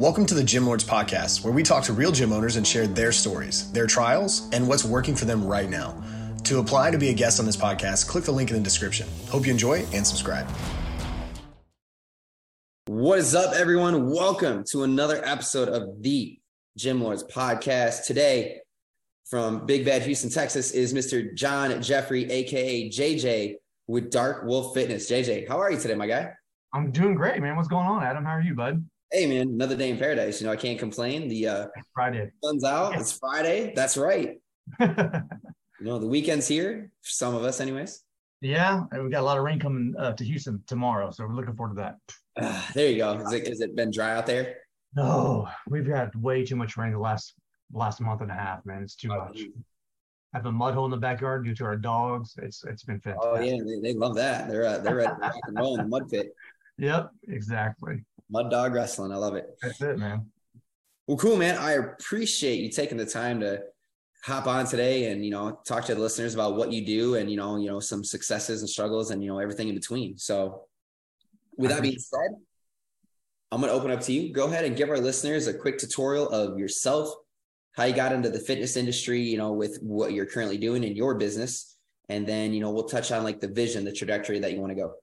Welcome to the Gym Lords Podcast, where we talk to real gym owners and share their stories, their trials, and what's working for them right now. To apply to be a guest on this podcast, click the link in the description. Hope you enjoy and subscribe. What is up, everyone? Welcome to another episode of the Gym Lords Podcast. Today, from Big Bad Houston, Texas, is Mr. Jon Jeffrey, aka JJ, with Dark Wolf Fitness. JJ, how are you today, my guy? I'm doing great, man. What's going on, Adam? How are you, bud? Hey man, another day in paradise. You know, I can't complain. The uh Friday. Sun's out. It's Friday. That's right. you know, the weekend's here for some of us, anyways. Yeah, we got a lot of rain coming uh, to Houston tomorrow, so we're looking forward to that. Uh, there you go. Is it, has it been dry out there? No, we've had way too much rain the last last month and a half, man. It's too oh, much. I have a mud hole in the backyard due to our dogs. It's it's been fantastic. Oh yeah, they, they love that. They're uh, they're ready to rock and roll in the mud pit. Yep, exactly. Mud dog wrestling. I love it. That's it, man. Well, cool, man. I appreciate you taking the time to hop on today and you know talk to the listeners about what you do and you know you know some successes and struggles and you know everything in between. So, with that being said, I'm going to open up to you. Go ahead and give our listeners a quick tutorial of yourself, how you got into the fitness industry, you know, with what you're currently doing in your business, and then you know we'll touch on like the vision, the trajectory that you want to go.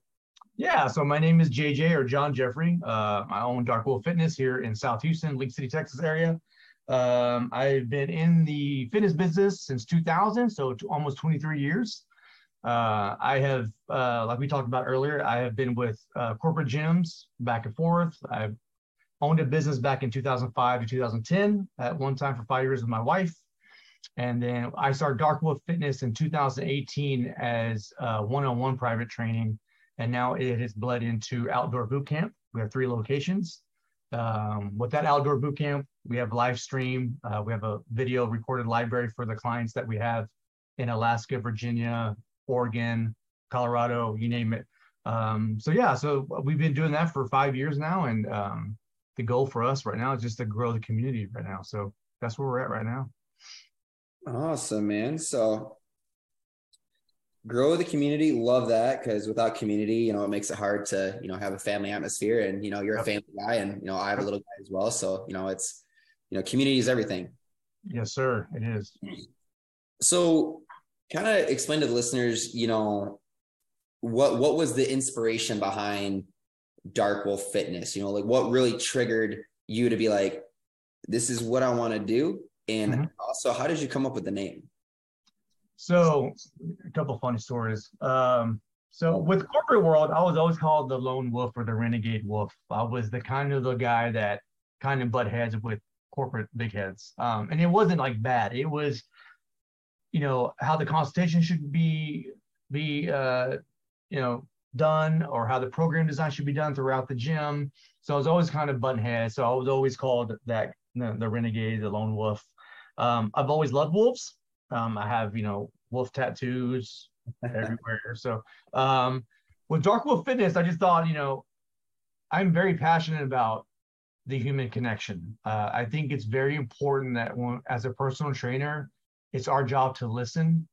Yeah, so my name is JJ or Jon Jeffrey. Uh, I own Dark Wolf Fitness here in South Houston, League City, Texas area. Um, I've been in the fitness business since 2000, so almost 23 years. Uh, I have, uh, like we talked about earlier, I have been with uh, corporate gyms back and forth. I've owned a business back in 2005 to 2010 at one time for five years with my wife. And then I started Dark Wolf Fitness in 2018 as one on one private training and now it has bled into outdoor boot camp. We have three locations. Um, with that outdoor boot camp, we have live stream. Uh, we have a video recorded library for the clients that we have in Alaska, Virginia, Oregon, Colorado, you name it. Um, so yeah, so we've been doing that for five years now, and um, the goal for us right now is just to grow the community right now. So that's where we're at right now. Awesome, man. So grow the community. Love that because without community you know it makes it hard to you know have a family atmosphere. And you know you're a family guy and you know i have a little guy as well. So you know it's you know community is everything. Yes sir. It is. So kind of explain to the listeners you know what what was the inspiration behind dark wolf fitness? You know like what really triggered you to be like this is what i want to do? And mm-hmm. also how did you come up with the name so, a couple funny stories. Um, so, with corporate world, I was always called the lone wolf or the renegade wolf. I was the kind of the guy that kind of butt heads with corporate big heads. Um, and it wasn't like bad. It was, you know, how the consultation should be be uh, you know done or how the program design should be done throughout the gym. So I was always kind of butt head. So I was always called that the, the renegade, the lone wolf. Um, I've always loved wolves. Um, I have, you know, wolf tattoos everywhere. So um, with Dark Wolf Fitness, I just thought, you know, I'm very passionate about the human connection. Uh, I think it's very important that when, as a personal trainer, it's our job to listen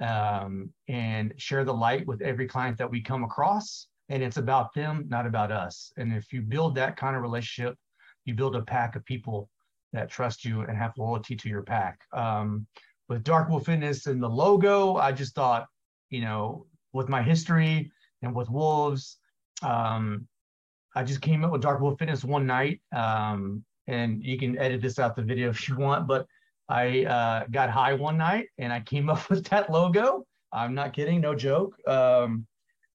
um, and share the light with every client that we come across. And it's about them, not about us. And if you build that kind of relationship, you build a pack of people that trust you and have loyalty to your pack. Um, with Dark Wolf Fitness and the logo, I just thought, you know, with my history and with wolves, um, I just came up with Dark Wolf Fitness one night. Um, and you can edit this out the video if you want, but I uh, got high one night and I came up with that logo. I'm not kidding, no joke. Um,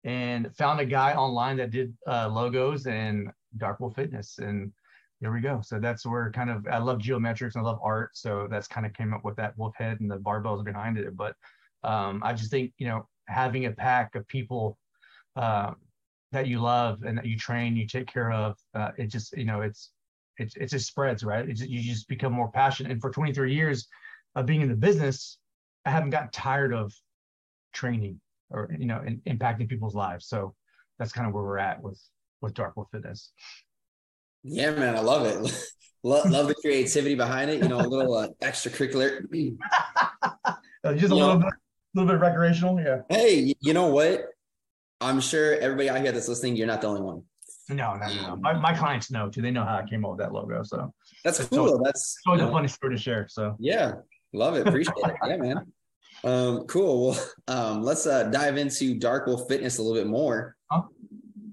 and found a guy online that did uh, logos and Dark Wolf Fitness. And there we go. So that's where kind of I love geometrics. I love art. So that's kind of came up with that wolf head and the barbells behind it. But um, I just think you know having a pack of people uh, that you love and that you train, you take care of, uh, it just you know it's it it just spreads right. You just become more passionate. And for 23 years of being in the business, I haven't gotten tired of training or you know in, impacting people's lives. So that's kind of where we're at with with Dark Wolf Fitness. Yeah, man, I love it. love, love the creativity behind it. You know, a little uh, extracurricular. Uh, just a little bit, a little bit recreational. Yeah. Hey, you know what? I'm sure everybody out here that's listening, you're not the only one. No, no, no. no. My, my clients know too. They know how I came up with that logo. So that's cool. that's always a funny story to share. So yeah, love it. Appreciate it. Yeah, man. Um, cool. Well, um, let's uh, dive into Dark Wolf Fitness a little bit more. Huh?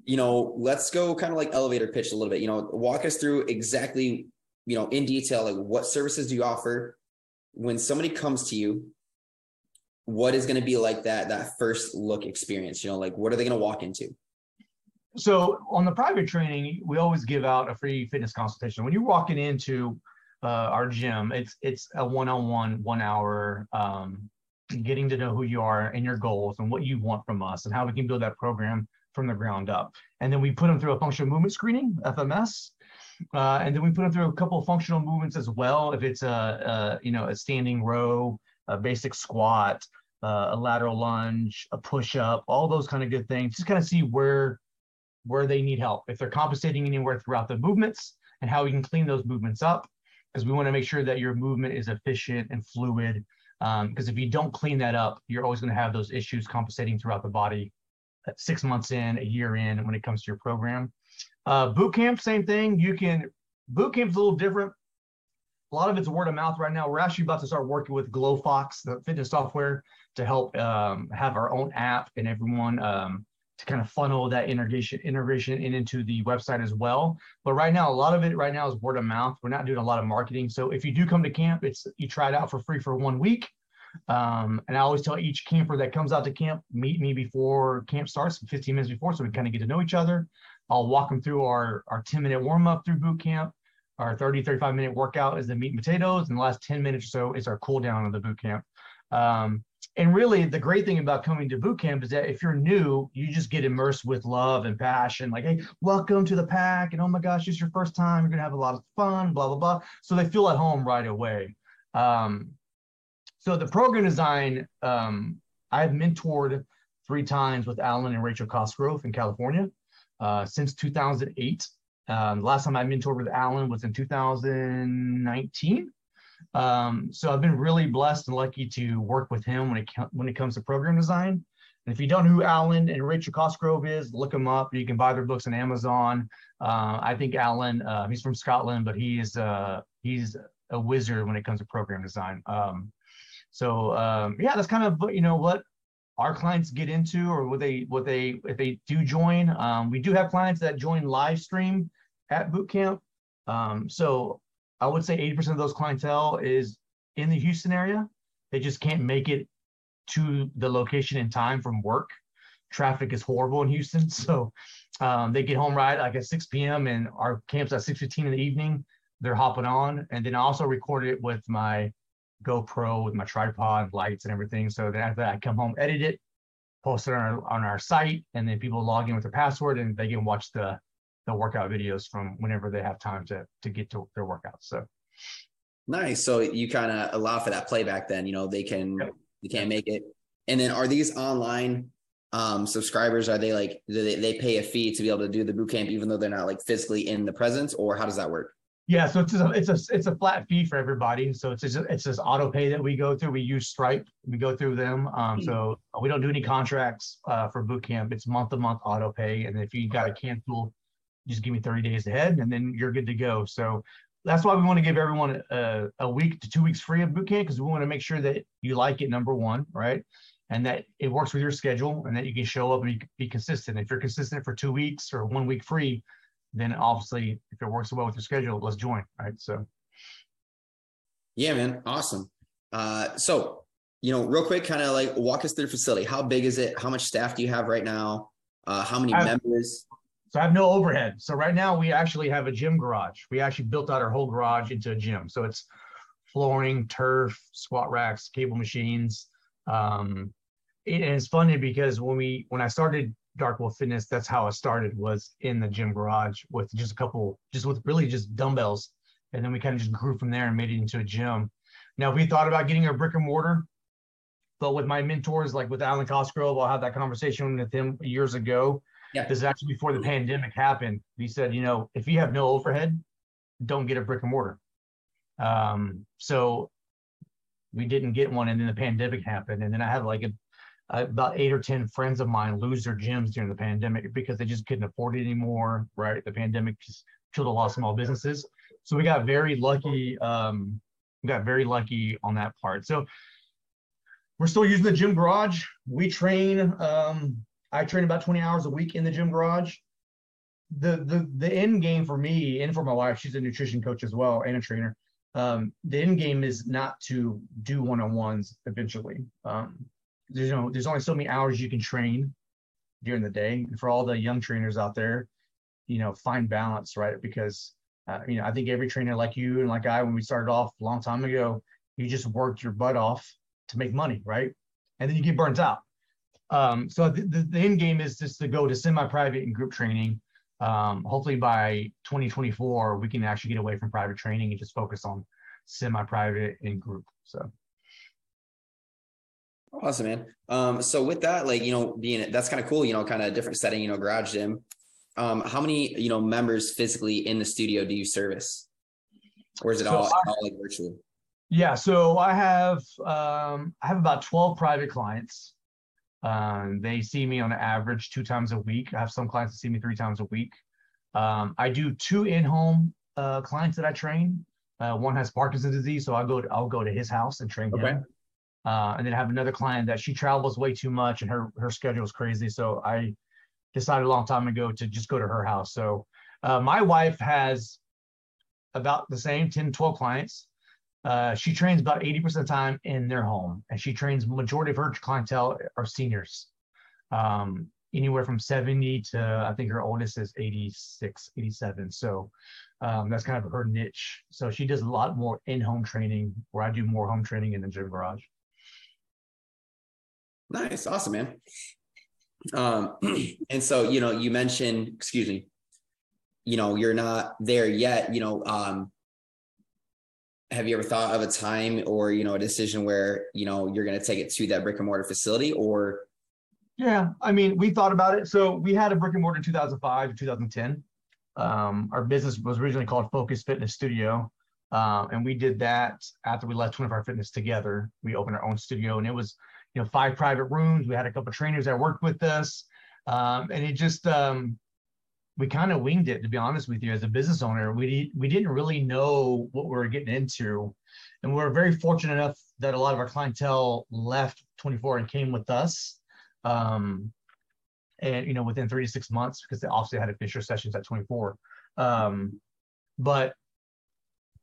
You know, let's go kind of like elevator pitch a little bit. You know, walk us through exactly, you know, in detail, like what services do you offer when somebody comes to you? What is going to be like that that first look experience? You know, like what are they going to walk into? So on the private training, we always give out a free fitness consultation. When you're walking into uh, our gym, it's it's a one-on-one, one hour um, getting to know who you are and your goals and what you want from us and how we can build that program from the ground up. And then we put them through a functional movement screening, FMS. Uh, and then we put them through a couple of functional movements as well. If it's a, a you know a standing row, a basic squat, uh, a lateral lunge, a push up, all those kind of good things. Just kind of see where where they need help. If they're compensating anywhere throughout the movements, and how we can clean those movements up, because we want to make sure that your movement is efficient and fluid because um, if you don't clean that up, you're always going to have those issues compensating throughout the body six months in, a year in, when it comes to your program. Uh, boot camp, same thing. You can, boot camp's a little different. A lot of it's word of mouth right now. We're actually about to start working with Glofox, the fitness software, to help um, have our own app and everyone um, to kind of funnel that integration integration in into the website as well. But right now, a lot of it right now is word of mouth. We're not doing a lot of marketing. So if you do come to camp, it's you try it out for free for one week. Um, and I always tell each camper that comes out to camp, meet me before camp starts, 15 minutes before, so we kind of get to know each other. I'll walk them through our, our 10 minute warm up through boot camp. Our 30, 35 minute workout is the meat and potatoes. And the last 10 minutes or so is our cool down of the boot camp. Um, and really the great thing about coming to boot camp is that if you're new you just get immersed with love and passion like hey welcome to the pack and oh my gosh it's your first time you're gonna have a lot of fun blah blah blah so they feel at home right away um, so the program design um, i've mentored three times with alan and rachel cosgrove in california uh, since 2008 um, last time i mentored with alan was in 2019 um, so I've been really blessed and lucky to work with him when it when it comes to program design. And if you don't know who Alan and Rachel Cosgrove is, look them up. You can buy their books on Amazon. Uh, I think Alan, uh, he's from Scotland, but he's uh, he's a wizard when it comes to program design. Um, so um, yeah, that's kind of you know what our clients get into, or what they what they if they do join. Um, we do have clients that join live stream at boot camp. Um, so I would say 80% of those clientele is in the Houston area. They just can't make it to the location in time from work. Traffic is horrible in Houston. So um, they get home right like at 6 p.m. and our camp's at 6.15 in the evening. They're hopping on. And then I also record it with my GoPro with my tripod, lights and everything. So then after that, I come home, edit it, post it on our, on our site, and then people log in with their password and they can watch the the workout videos from whenever they have time to to get to their workouts. So nice. So you kind of allow for that playback. Then you know they can yep. they can't make it. And then are these online um, subscribers? Are they like do they they pay a fee to be able to do the boot camp even though they're not like physically in the presence, or how does that work? Yeah, so it's a it's a it's a flat fee for everybody. So it's just, it's just auto pay that we go through. We use Stripe. We go through them. Um, hmm. so we don't do any contracts uh, for boot camp. It's month to month auto pay. And if you got to cancel just give me 30 days ahead and then you're good to go. So that's why we want to give everyone a, a week to two weeks free of boot camp because we want to make sure that you like it, number one, right? And that it works with your schedule and that you can show up and be, be consistent. If you're consistent for two weeks or one week free, then obviously if it works well with your schedule, let's join, right? So. Yeah, man. Awesome. Uh, so, you know, real quick, kind of like walk us through the facility. How big is it? How much staff do you have right now? Uh, how many members? So I have no overhead. So right now we actually have a gym garage. We actually built out our whole garage into a gym. So it's flooring, turf, squat racks, cable machines. Um, and it's funny because when we when I started Dark Wolf Fitness, that's how I started was in the gym garage with just a couple, just with really just dumbbells, and then we kind of just grew from there and made it into a gym. Now, we thought about getting a brick and mortar, but with my mentors, like with Alan Cosgrove, I'll have that conversation with him years ago. Yeah. This is actually before the pandemic happened. He said, you know, if you have no overhead, don't get a brick and mortar. Um, so we didn't get one, and then the pandemic happened, and then I had like a, about eight or 10 friends of mine lose their gyms during the pandemic because they just couldn't afford it anymore, right? The pandemic just killed a lot of small businesses. So we got very lucky. Um, we got very lucky on that part. So we're still using the gym garage. We train. Um, I train about 20 hours a week in the gym garage. The the the end game for me and for my wife, she's a nutrition coach as well and a trainer. Um, the end game is not to do one-on-ones eventually. Um, there's you know there's only so many hours you can train during the day. And for all the young trainers out there, you know, find balance, right? Because uh, you know, I think every trainer like you and like I, when we started off a long time ago, you just worked your butt off to make money, right? And then you get burnt out. Um, so the, the, the, end game is just to go to semi-private and group training. Um, hopefully by 2024, we can actually get away from private training and just focus on semi-private and group. So. Awesome, man. Um, so with that, like, you know, being, that's kind of cool, you know, kind of different setting, you know, garage gym. Um, how many, you know, members physically in the studio do you service? Or is it so all, I, all like virtual? Yeah. So I have, um, I have about 12 private clients. Um, they see me on average two times a week. I have some clients that see me three times a week. Um, I do two in-home uh, clients that I train. Uh, one has Parkinson's disease, so I'll go to, I'll go to his house and train okay. him. Uh, and then I have another client that she travels way too much and her her schedule is crazy. So I decided a long time ago to just go to her house. So uh, my wife has about the same 10, 12 clients. Uh, she trains about 80% of the time in their home, and she trains majority of her clientele are seniors, um, anywhere from 70 to I think her oldest is 86, 87. So um, that's kind of her niche. So she does a lot more in-home training, where I do more home training in the gym garage. Nice, awesome, man. Um, and so you know, you mentioned, excuse me, you know, you're not there yet. You know, um, have you ever thought of a time or you know a decision where you know you're going to take it to that brick and mortar facility or? Yeah i mean we thought about it. So we had a brick and mortar in 2005 to 2010 um, our business was originally called focus fitness studio. Um, and we did that after we left 24 fitness together. We opened our own studio and it was you know five private rooms. We had a couple trainers that worked with us. Um, and it just um, we kind of winged it to be honest with you as a business owner. We we didn't really know what we were getting into. And we are very fortunate enough that a lot of our clientele left 24 and came with us um, and you know within three to six months because they obviously had official sessions at 24 um, but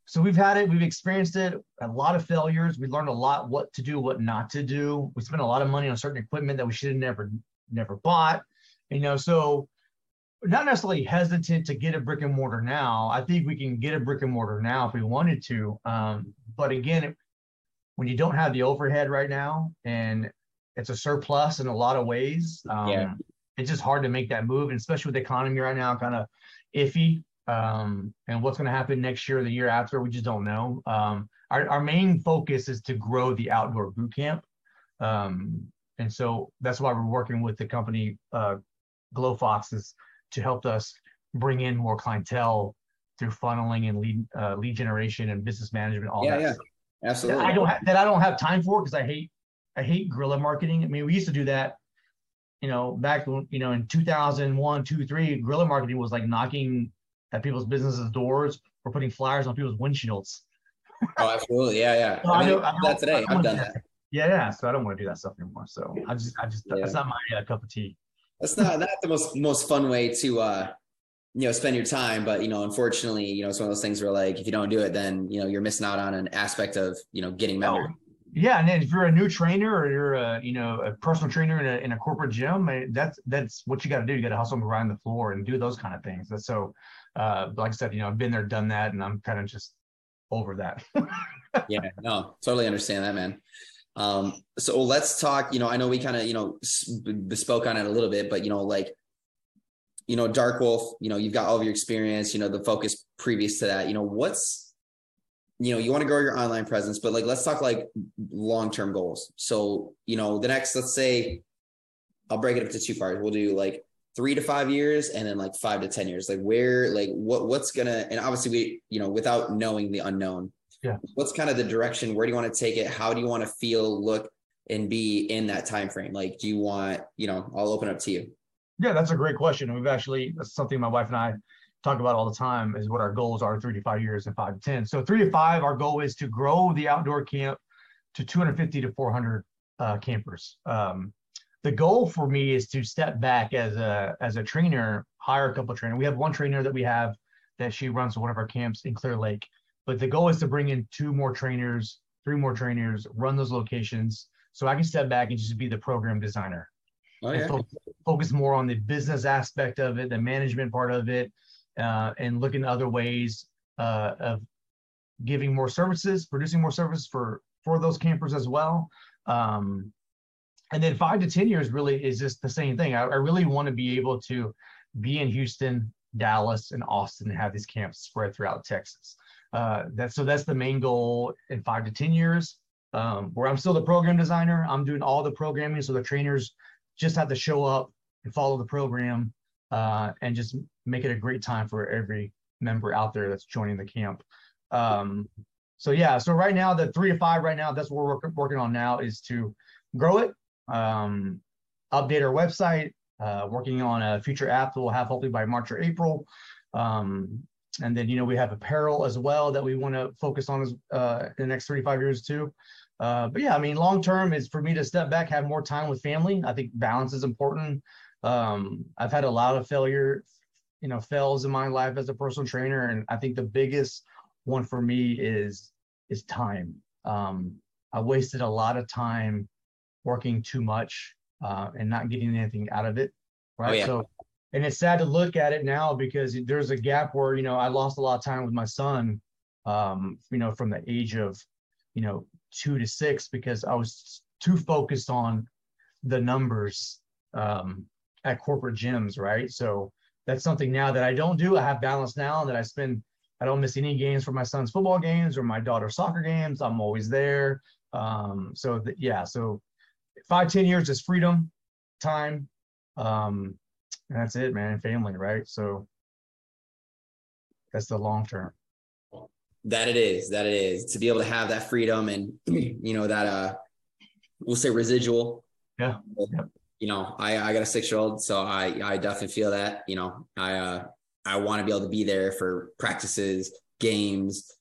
so we've had it we've experienced it a lot of failures we learned a lot what to do what not to do we spent a lot of money on certain equipment that we should have never never bought you know so not necessarily hesitant to get a brick and mortar now. I think we can get a brick and mortar now if we wanted to. Um, but again, when you don't have the overhead right now and it's a surplus in a lot of ways, um, yeah. it's just hard to make that move. And especially with the economy right now, kind of iffy. Um, and what's going to happen next year, the year after, we just don't know. Um, our, our main focus is to grow the outdoor boot camp. Um, and so that's why we're working with the company uh, Glofoxes to help us bring in more clientele through funneling and lead uh, lead generation and business management. All yeah, that yeah, stuff. absolutely. That I don't ha- that I don't have time for because I hate I hate guerrilla marketing. I mean, we used to do that, you know, back when you know in 2001, two, three, guerrilla marketing was like knocking at people's businesses' doors or putting flyers on people's windshields. oh, absolutely, yeah, yeah. So I, mean, I, that today. I've done that. Yeah, yeah. So I don't want to do that stuff anymore. So I just, I just, yeah. that's not my uh, cup of tea that's not not the most most fun way to uh you know spend your time but you know unfortunately you know it's one of those things where like if you don't do it then you know you're missing out on an aspect of you know getting members oh, yeah and then if you're a new trainer or you're a you know a personal trainer in a, in a corporate gym eh, that's that's what you got to do you got to hustle and grind the floor and do those kind of things That's so uh like i said you know i've been there done that and i'm kind of just over that yeah no totally understand that man um, so let's talk, you know, I know we kind of, you know, bespoke on it a little bit, but, you know, like, you know, Dark Wolf, you know, you've got all of your experience, you know, the focus previous to that, you know, what's, you know, you want to grow your online presence, but like, let's talk like long-term goals. So, you know, the next, let's say, I'll break it up to two parts. We'll do like three to five years and then like five to 10 years. Like where, like what, what's gonna, and obviously we, you know, without knowing the unknown, yeah what's kind of the direction where do you want to take it how do you want to feel look and be in that time frame? Like, do you want, you know, I'll open up to you. Yeah, that's a great question. We've actually that's something my wife and I talk about all the time is what our goals are three to five years and five to ten. So three to five, our goal is to grow the outdoor camp to 250 to 400 uh, campers. Um, the goal for me is to step back as a as a trainer, hire a couple of trainers. We have one trainer that we have that she runs one of our camps in Clear Lake. But the goal is to bring in two more trainers, three more trainers, run those locations, so I can step back and just be the program designer. Oh yeah. Focus, focus, more on the business aspect of it, the management part of it, uh, and looking at other ways uh, of giving more services, producing more services for for those campers as well. Um, and then five to 10 years really is just the same thing. I, I really want to be able to be in Houston, Dallas, and Austin and have these camps spread throughout Texas. Uh, so that's the main goal in five to 10 years. Um, where I'm still the program designer, I'm doing all the programming. So the trainers just have to show up and follow the program uh, and just make it a great time for every member out there that's joining the camp. Um, so yeah, so right now the three to five right now, that's what we're working on now is to grow it, um, update our website, uh, working on a future app that we'll have hopefully by March or April. Um, and then, you know, we have apparel as well that we want to focus on uh, in the next three to five years too. Uh, but yeah, I mean, long term is for me to step back, have more time with family. I think balance is important. Um, I've had a lot of failure, you know, fails in my life as a personal trainer, and I think the biggest one for me is is time. Um, I wasted a lot of time working too much uh, and not getting anything out of it. Right. Oh, yeah. So, and it's sad to look at it now because there's a gap where, you know, I lost a lot of time with my son, um, you know, from the age of, you know, two to six because I was too focused on the numbers um, at corporate gyms. Right. So that's something now that I don't do. I have balance now that I spend I don't miss any games for my son's football games or my daughter's soccer games. I'm always there. Um, so yeah, so five, ten years is freedom, time, um, and that's it, man. family, right? So that's the long term. That it is. That it is to be able to have that freedom and you know that uh, we'll say residual. Yeah. Yep. You know, I I got a six year old, so I I definitely feel that. You know, I uh I want to be able to be there for practices, games,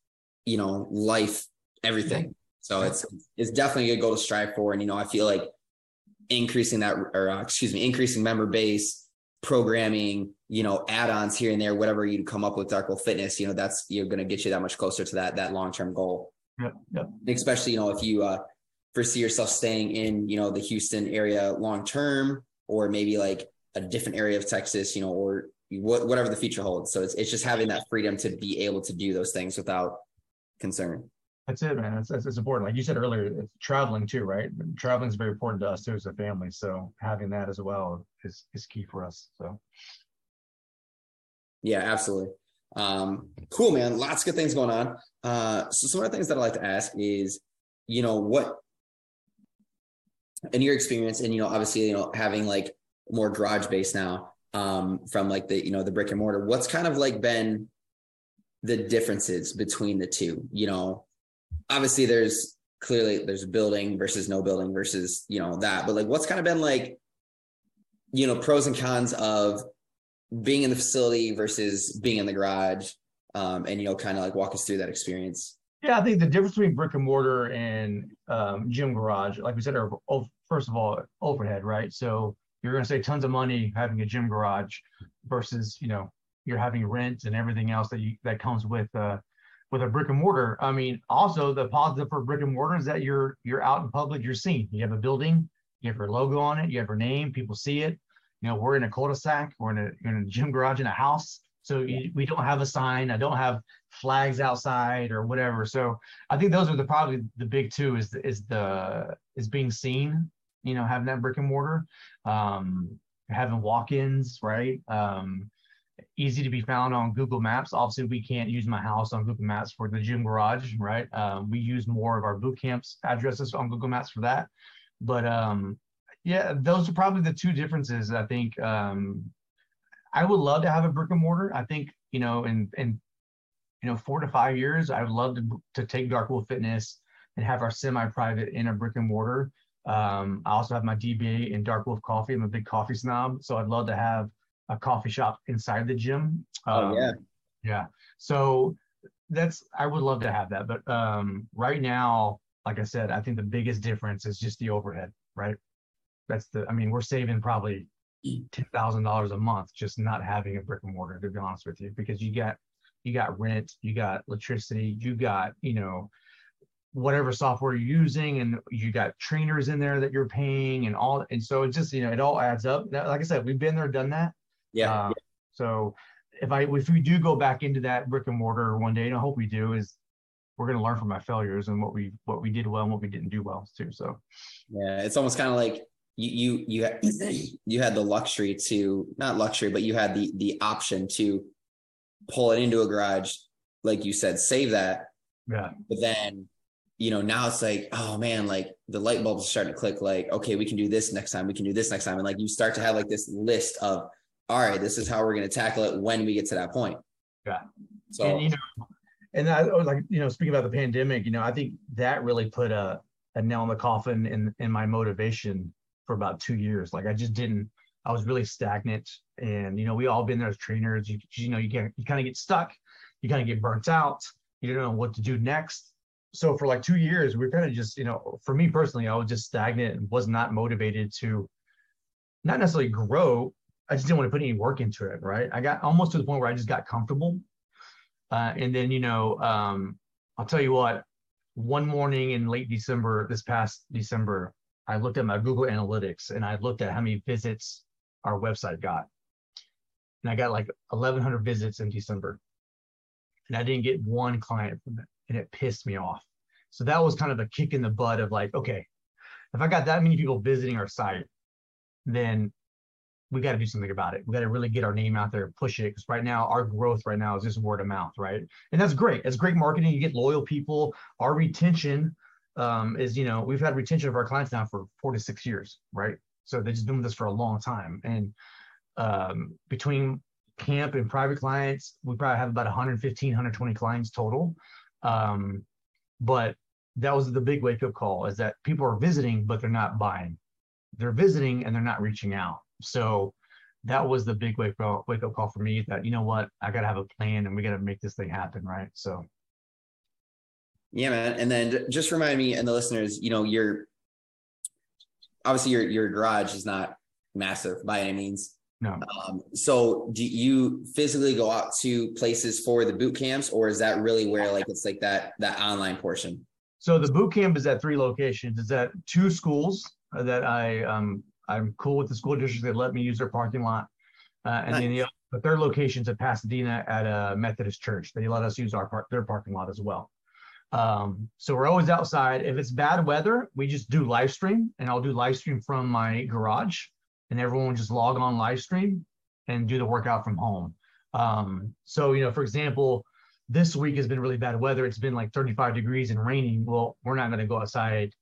you know, life, everything. So it's it's definitely a good goal to strive for. And you know, I feel like increasing that, or uh, excuse me, increasing member base, programming, you know, add-ons here and there, whatever you come up with Dark Wolf Fitness, you know, that's you're going to get you that much closer to that that long-term goal. Yep, yep. Especially, you know, if you uh, foresee yourself staying in, you know, the Houston area long term, or maybe like a different area of Texas, you know, or what, whatever the future holds. So it's, it's just having that freedom to be able to do those things without concern. That's it, man. It's, it's, important. Like you said earlier, traveling too, right? Traveling is very important to us too as a family. So having that as well is, is key for us. So. Yeah, absolutely. Um, cool, man. Lots of good things going on. Uh, so some of the things that I like to ask is, you know, what in your experience, and you know, obviously, you know, having like more garage base now, um, from like the you know the brick and mortar what's kind of like been the differences between the two you know obviously there's clearly there's building versus no building versus you know that but like what's kind of been like you know pros and cons of being in the facility versus being in the garage um, and you know kind of like walk us through that experience? Yeah i think the difference between brick and mortar and um, gym garage like we said are first of all overhead right? So you're going to save tons of money having a gym garage versus you know you're having rent and everything else that you that comes with uh with a brick and mortar. I mean, also the positive for brick and mortar is that you're you're out in public, you're seen. You have a building, you have your logo on it, you have your name, people see it. You know, we're in a cul-de-sac, we're in a, in a gym garage in a house, so you, we don't have a sign. I don't have flags outside or whatever. So I think those are the probably the big two is is the is being seen you know, having that brick and mortar, um, having walk-ins, right? Um, easy to be found on Google Maps. Obviously, we can't use my house on Google Maps for the gym garage, right? Um, we use more of our boot camps addresses on Google Maps for that. But um, yeah, those are probably the two differences. I think um, I would love to have a brick and mortar. I think you know, in in you know, four to five years, I would love to to take Dark Wolf Fitness and have our semi-private in a brick and mortar Um, I also have my DBA in Dark Wolf Coffee. I'm a big coffee snob, so I'd love to have a coffee shop inside the gym. Oh Um, yeah. yeah. So that's I would love to have that, but um, right now, like I said, I think the biggest difference is just the overhead, right? That's the. I mean, we're saving probably ten thousand dollars a month just not having a brick and mortar. To be honest with you, because you got you got rent, you got electricity, you got you know whatever software you're using, and you got trainers in there that you're paying, and all. And so it just you know it all adds up. Now, Like I said, we've been there, done that. Yeah. Uh, so if I if we do go back into that brick and mortar one day, and I hope we do, is we're going to learn from our failures and what we what we did well and what we didn't do well too. So Yeah, it's almost kind of like you you you had, you had the luxury to not luxury, but you had the the option to pull it into a garage, like you said, save that. yeah, But then, you know, now it's like, oh man, like the light bulbs are starting to click. Like, okay, we can do this next time. We can do this next time, and like you start to have like this list of, all right, this is how we're going to tackle it when we get to that point. Yeah. So and you know, and I was like you know speaking about the pandemic, you know, I think that really put a a nail in the coffin in in my motivation for about two years. Like I just didn't. I was really stagnant, and you know, we all been there as trainers. You you know, you get you kind of get stuck, you kind of get burnt out. You don't know what to do next. So for like two years, we are kind of just you know, for me personally, I was just stagnant and was not motivated to, not necessarily grow. I just didn't want to put any work into it. Right. I got almost to the point where I just got comfortable uh, and then, you know, um, I'll tell you what, one morning in late December, this past December, I looked at my Google Analytics and I looked at how many visits our website got. And I got like 1,100 visits in December. And I didn't get one client from it. And it pissed me off. So that was kind of a kick in the butt of like, okay, if I got that many people visiting our site, then we got to do something about it. We got to really get our name out there, push it. Because right now, our growth right now is just word of mouth, right? And that's great. That's great marketing. You get loyal people. Our retention um, is, you know, we've had retention of our clients now for four to six years, right? So they've just been with us for a long time. And um, between camp and private clients, we probably have about 115, 120 clients total. Um, but that was the big wake up call is that people are visiting, but they're not buying. They're visiting and they're not reaching out. So that was the big wake up wake up call for me that you know what I got to have a plan and we got to make this thing happen, right? So Yeah, man. And then just remind me and the listeners, you know, your obviously your your garage is not massive by any means. no, Um, so do you physically go out to places for the boot camps or is that really where like it's like that that online portion? so the boot camp is at three locations. It's at two schools that I um I'm cool with the school district. They let me use their parking lot, uh, and then the, the third location's at Pasadena at a Methodist church. They let us use our park their parking lot as well. Um, so we're always outside. If it's bad weather, we just do live stream, and I'll do live stream from my garage, and everyone will just log on live stream and do the workout from home. Um, so you know, for example, this week has been really bad weather. It's been like 35 degrees and raining. Well, we're not going to go outside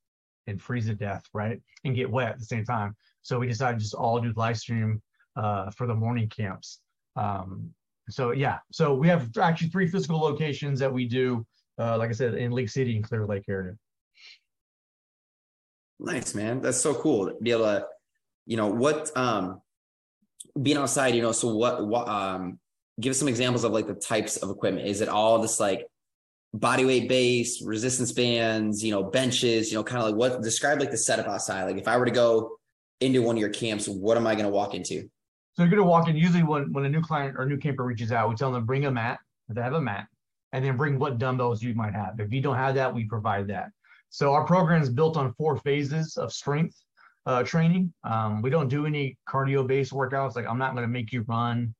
and freeze to death, right? And get wet at the same time. So we decided just all do live stream uh, for the morning camps. Um, so yeah, so we have actually three physical locations that we do. Uh, like I said, in League City and Clear Lake area. Nice, man. That's so cool to be able to, you know, what um being outside, you know, so what what um give us some examples of like the types of equipment. Is it all this like body weight base, resistance bands, you know, benches, you know, kind of like what describe like the setup outside. Like if I were to go into one of your camps, what am I gonna walk into? So you're gonna walk in. Usually, when when a new client or new camper reaches out, we tell them bring a mat. They have a mat, and then bring what dumbbells you might have. If you don't have that, we provide that. So our program is built on four phases of strength uh, training. Um, we don't do any cardio-based workouts. Like I'm not going to make you run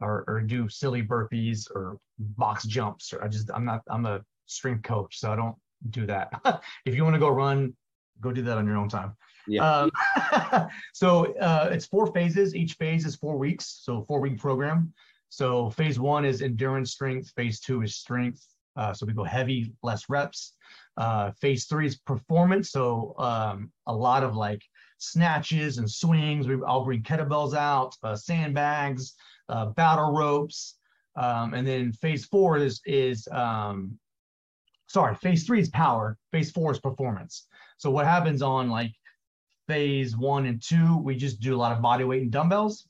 or, or do silly burpees or box jumps. Or I just I'm not I'm a strength coach, so I don't do that. if you want to go run, go do that on your own time. Yeah. Um, so uh, it's four phases. Each phase is four weeks. So four week program. So phase one is endurance strength. Phase two is strength. Uh, so we go heavy, less reps. Uh, phase three is performance. So um, a lot of like snatches and swings. We, I'll bring kettlebells out, uh, sandbags, uh, battle ropes. Um, and then phase four is is um, sorry, phase three is power. Phase four is performance. So what happens on like phase one and two, we just do a lot of body weight and dumbbells.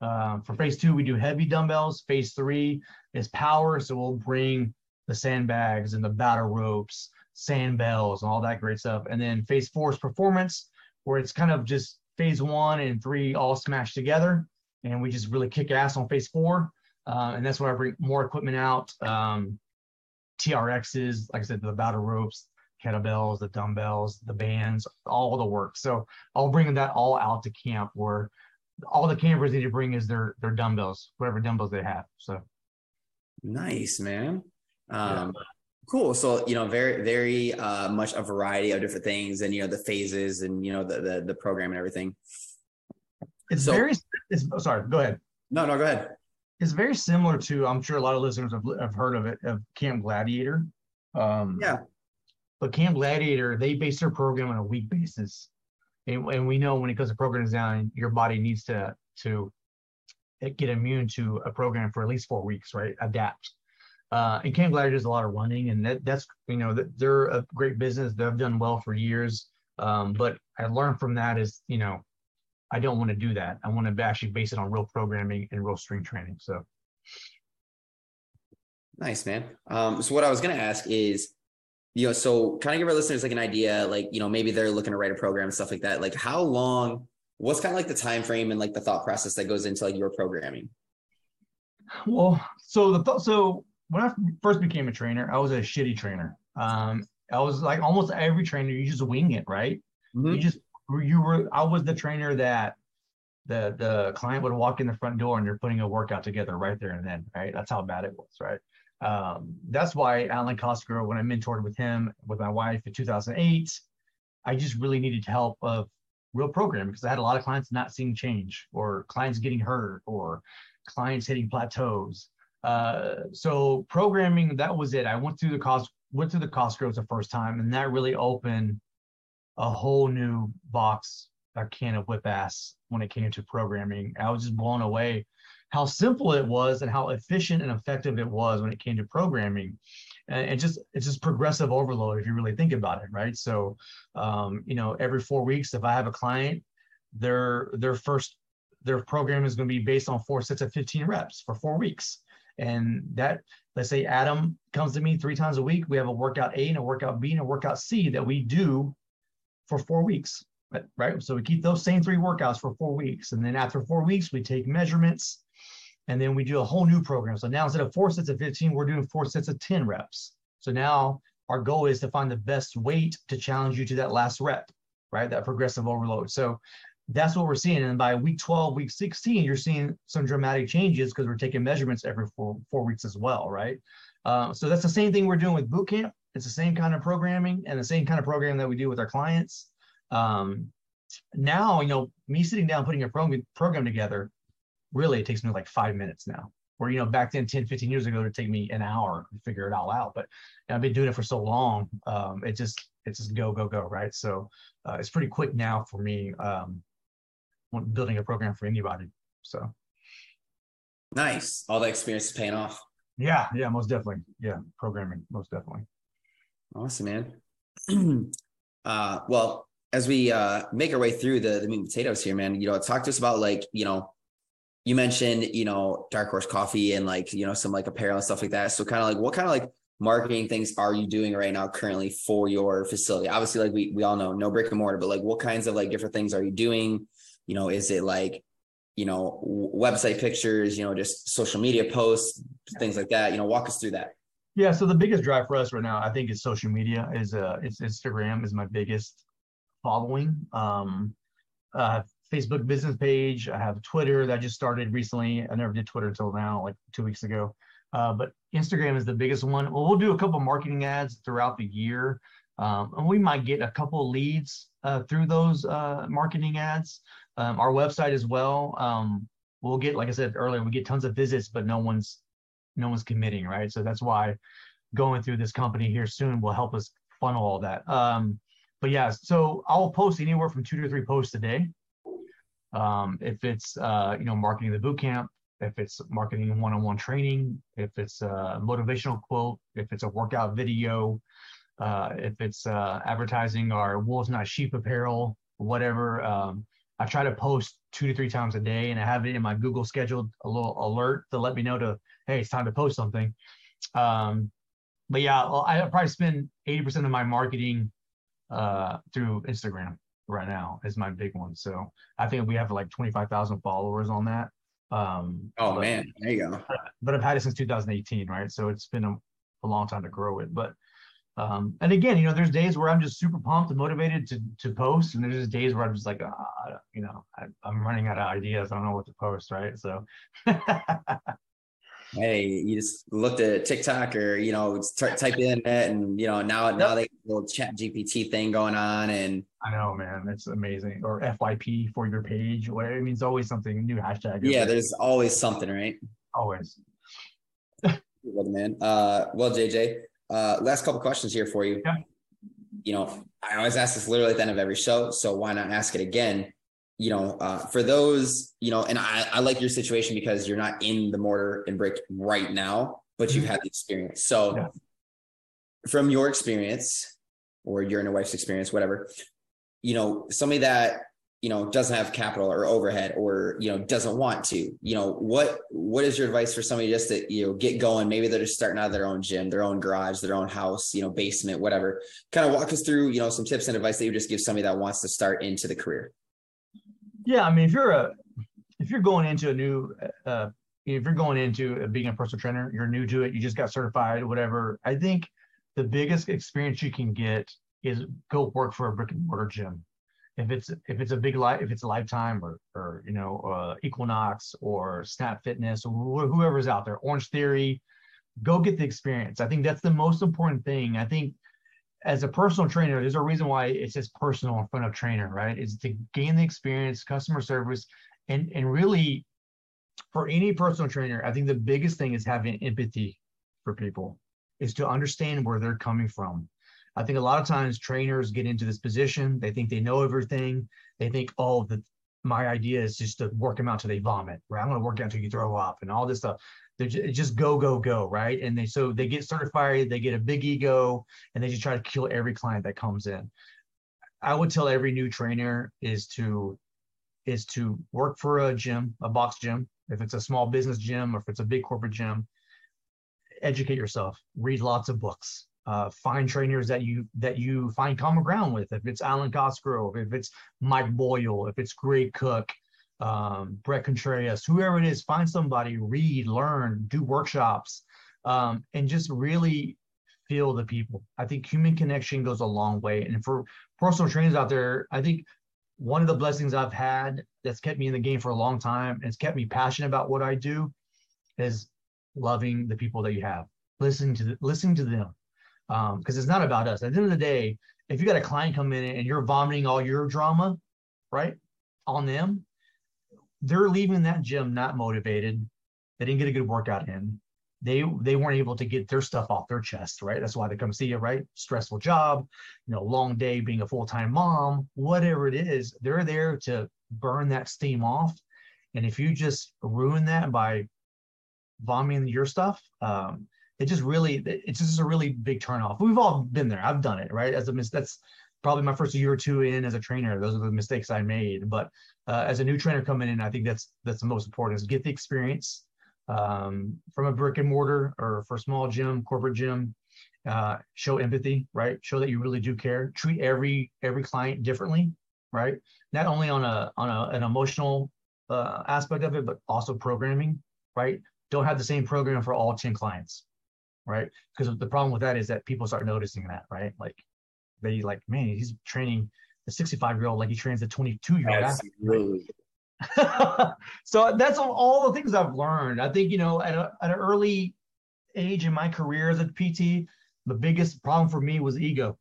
Uh, for phase two, we do heavy dumbbells. Phase three is power. So we'll bring the sandbags and the battle ropes, sand bells, and all that great stuff. And then phase four is performance, where it's kind of just phase one and three all smashed together. And we just really kick ass on phase four. Uh, and that's where I bring more equipment out. Um, TRXs, like I said, the battle ropes, kettlebells, the dumbbells, the bands, all the work. So I'll bring that all out to camp where all the campers need to bring is their their dumbbells, whatever dumbbells they have. So nice, man. Um, yeah. Cool. So you know, very very uh, much a variety of different things, and you know the phases, and you know the the, the program and everything. It's so, very. It's, oh, sorry. Go ahead. No, no, go ahead. It's very similar to. I'm sure a lot of listeners have, have heard of it of Camp Gladiator. Um, yeah. But Camp Gladiator, they base their program on a week basis, and, and we know when it goes to programs down, your body needs to to get immune to a program for at least four weeks, right? Adapt. Uh, and Camp Gladiator does a lot of running, and that, that's you know they're a great business. They've done well for years. Um, but I learned from that is you know I don't want to do that. I want to actually base it on real programming and real strength training. So nice, man. Um, so what I was going to ask is, you know, so kind of give our listeners like an idea, like you know maybe they're looking to write a program and stuff like that. Like how long? What's kind of like the time frame and like the thought process that goes into like your programming? Well, so the th- so when I first became a trainer, I was a shitty trainer. Um, I was like almost every trainer, you just wing it, right? Mm-hmm. You just you were I was the trainer that the the client would walk in the front door and you're putting a workout together right there and then, right? That's how bad it was, right? Um, that's why Alan Cosgrove, when I mentored with him with my wife in 2008, I just really needed help of real programming because I had a lot of clients not seeing change or clients getting hurt or clients hitting plateaus uh, so programming, that was it. I went through the cost, went through the Cosgroves the first time, and that really opened a whole new box, a can of whip ass when it came to programming. I was just blown away how simple it was and how efficient and effective it was when it came to programming. And just it's just progressive overload if you really think about it, right? So, um, you know, every four weeks, if I have a client, their their first their program is going to be based on four sets of 15 reps for four weeks and that, let's say Adam comes to me three times a week. We have a workout A and a workout B and a workout C that we do for four weeks, right? So we keep those same three workouts for four weeks. And then after four weeks, we take measurements and then we do a whole new program. So now instead of four sets of 15, we're doing four sets of 10 reps. So now our goal is to find the best weight to challenge you to that last rep, right? That progressive overload. So that's what we're seeing. And by week 12, week 16, you're seeing some dramatic changes because we're taking measurements every four, four weeks as well, right? Uh, so that's the same thing we're doing with boot camp. It's the same kind of programming and the same kind of program that we do with our clients. Um, now, you know, me sitting down putting a program program together, really it takes me like five minutes now. Where, you know, back then 10, 15 years ago, it would take me an hour to figure it all out. But I've been doing it for so long, um, it just, it's just go, go, go, right? So uh, it's pretty quick now for me. Um, building a program for anybody. So nice. All the experience is paying off. Yeah, yeah, most definitely. Yeah, programming, most definitely. Awesome, man. uh, well, as we uh, make our way through the the meat and potatoes here, man, you know, talk to us about like, you know, you mentioned, you know, Dark Horse Coffee and like, you know, some like apparel and stuff like that. So kind of like, what kind of like marketing things are you doing right now currently for your facility? Obviously, like we we all know, no brick and mortar, but like, what kinds of like different things are you doing? you know is it like you know website pictures you know just social media posts things like that you know walk us through that yeah so the biggest drive for us right now i think is social media is uh it's instagram is my biggest following um uh facebook business page i have twitter that just started recently i never did twitter until now like two weeks ago uh, but instagram is the biggest one well, we'll do a couple marketing ads throughout the year um, and we might get a couple leads uh, through those uh, marketing ads um, our website as well. Um, we'll get, like I said earlier, we get tons of visits, but no one's no one's committing, right? So that's why going through this company here soon will help us funnel all that. Um, but yeah, so I'll post anywhere from two to three posts a day. Um, if it's uh, you know marketing the boot camp, if it's marketing one-on-one training, if it's a motivational quote, if it's a workout video, uh, if it's uh, advertising our wolves not sheep apparel, whatever. Um, I try to post two to three times a day, and I have it in my Google scheduled a little alert to let me know to hey, it's time to post something. Um, but yeah, I probably spend eighty percent of my marketing uh, through Instagram right now is my big one. So I think we have like twenty five thousand followers on that. Um, oh but, man, there you go. But I've had it since 2018, right? So it's been a, a long time to grow it. But um, and again, you know, there's days where I'm just super pumped and motivated to to post, and there's just days where I'm just like, uh, you know, I, am running out of ideas. I don't know what to post, right? So. hey, you just looked at TikTok or you know, t- type in it, and you know, now now they little ChatGPT thing going on, and I know, man, it's amazing. Or FYP for your page, whatever. mean, it's always something new hashtag. Yeah, there's always something, right? Always. man. Uh, well, JJ, uh, last couple questions here for you. Yeah. You know, I always ask this literally at the end of every show, so why not ask it again? You know, uh, for those, you know, and I, I like your situation because you're not in the mortar and brick right now, but you've had the experience. So, yeah. from your experience, or your and your wife's experience, whatever, you know, somebody that you know doesn't have capital or overhead or you know doesn't want to you know what what is your advice for somebody just to you know get going maybe they're just starting out of their own gym their own garage their own house you know basement whatever kind of walk us through you know some tips and advice that you just give somebody that wants to start into the career yeah i mean if you're a if you're going into a new uh if you're going into being a personal trainer you're new to it you just got certified whatever i think the biggest experience you can get is go work for a brick and mortar gym. If it's if it's a big life if it's a lifetime or or you know uh, equinox or snap fitness or wh- whoever's out there orange theory go get the experience. I think that's the most important thing. I think as a personal trainer there's a reason why it says personal in front of trainer right is to gain the experience customer service and and really for any personal trainer i think the biggest thing is having empathy for people is to understand where they're coming from I think a lot of times trainers get into this position. They think they know everything. They think, oh, the, my idea is just to work them out till they vomit, right? I'm to work out until you throw up and all this stuff. They just, just go, go, go, right? And they so they get certified, they get a big ego, and they just try to kill every client that comes in. I would tell every new trainer is to is to work for a gym, a box gym, if it's a small business gym or if it's a big corporate gym. Educate yourself, read lots of books, uh, find trainers that you that you find common ground with. If it's Alwyn Cosgrove, if it's Mike Boyle, if it's Greg Cook, um, Bret Contreras, whoever it is, find somebody, read, learn, do workshops, um, and just really feel the people. I think human connection goes a long way. And for personal trainers out there, I think one of the blessings I've had that's kept me in the game for a long time and it's kept me passionate about what I do is loving the people that you have, listening to the, listening to them, because um, it's not about us. At the end of the day, if you got a client come in and you're vomiting all your drama, right, on them, they're leaving that gym not motivated. They didn't get a good workout in. They they weren't able to get their stuff off their chest, right? That's why they come see you, right? Stressful job, you know, long day being a full time mom, whatever it is. They're there to burn that steam off. And if you just ruin that by vomiting your stuff, um, it just really it's just a really big turnoff. We've all been there. I've done it, right? As a mis- that's probably my first year or two in as a trainer. Those are the mistakes I made. But uh, as a new trainer coming in, I think that's that's the most important is get the experience um, from a brick and mortar or for a small gym, corporate gym. Uh, show empathy, right? Show that you really do care. Treat every every client differently, right? Not only on a on a, an emotional uh, aspect of it, but also programming, right? Don't have the same program for all 10 clients right? Because the problem with that is that people start noticing that, right? Like they like, man, he's training the 65 year old like he trains the 22 year old. Absolutely. so that's all, all, the things I've learned. I think you know at, a, at an early age in my career as a PT, the biggest problem for me was ego.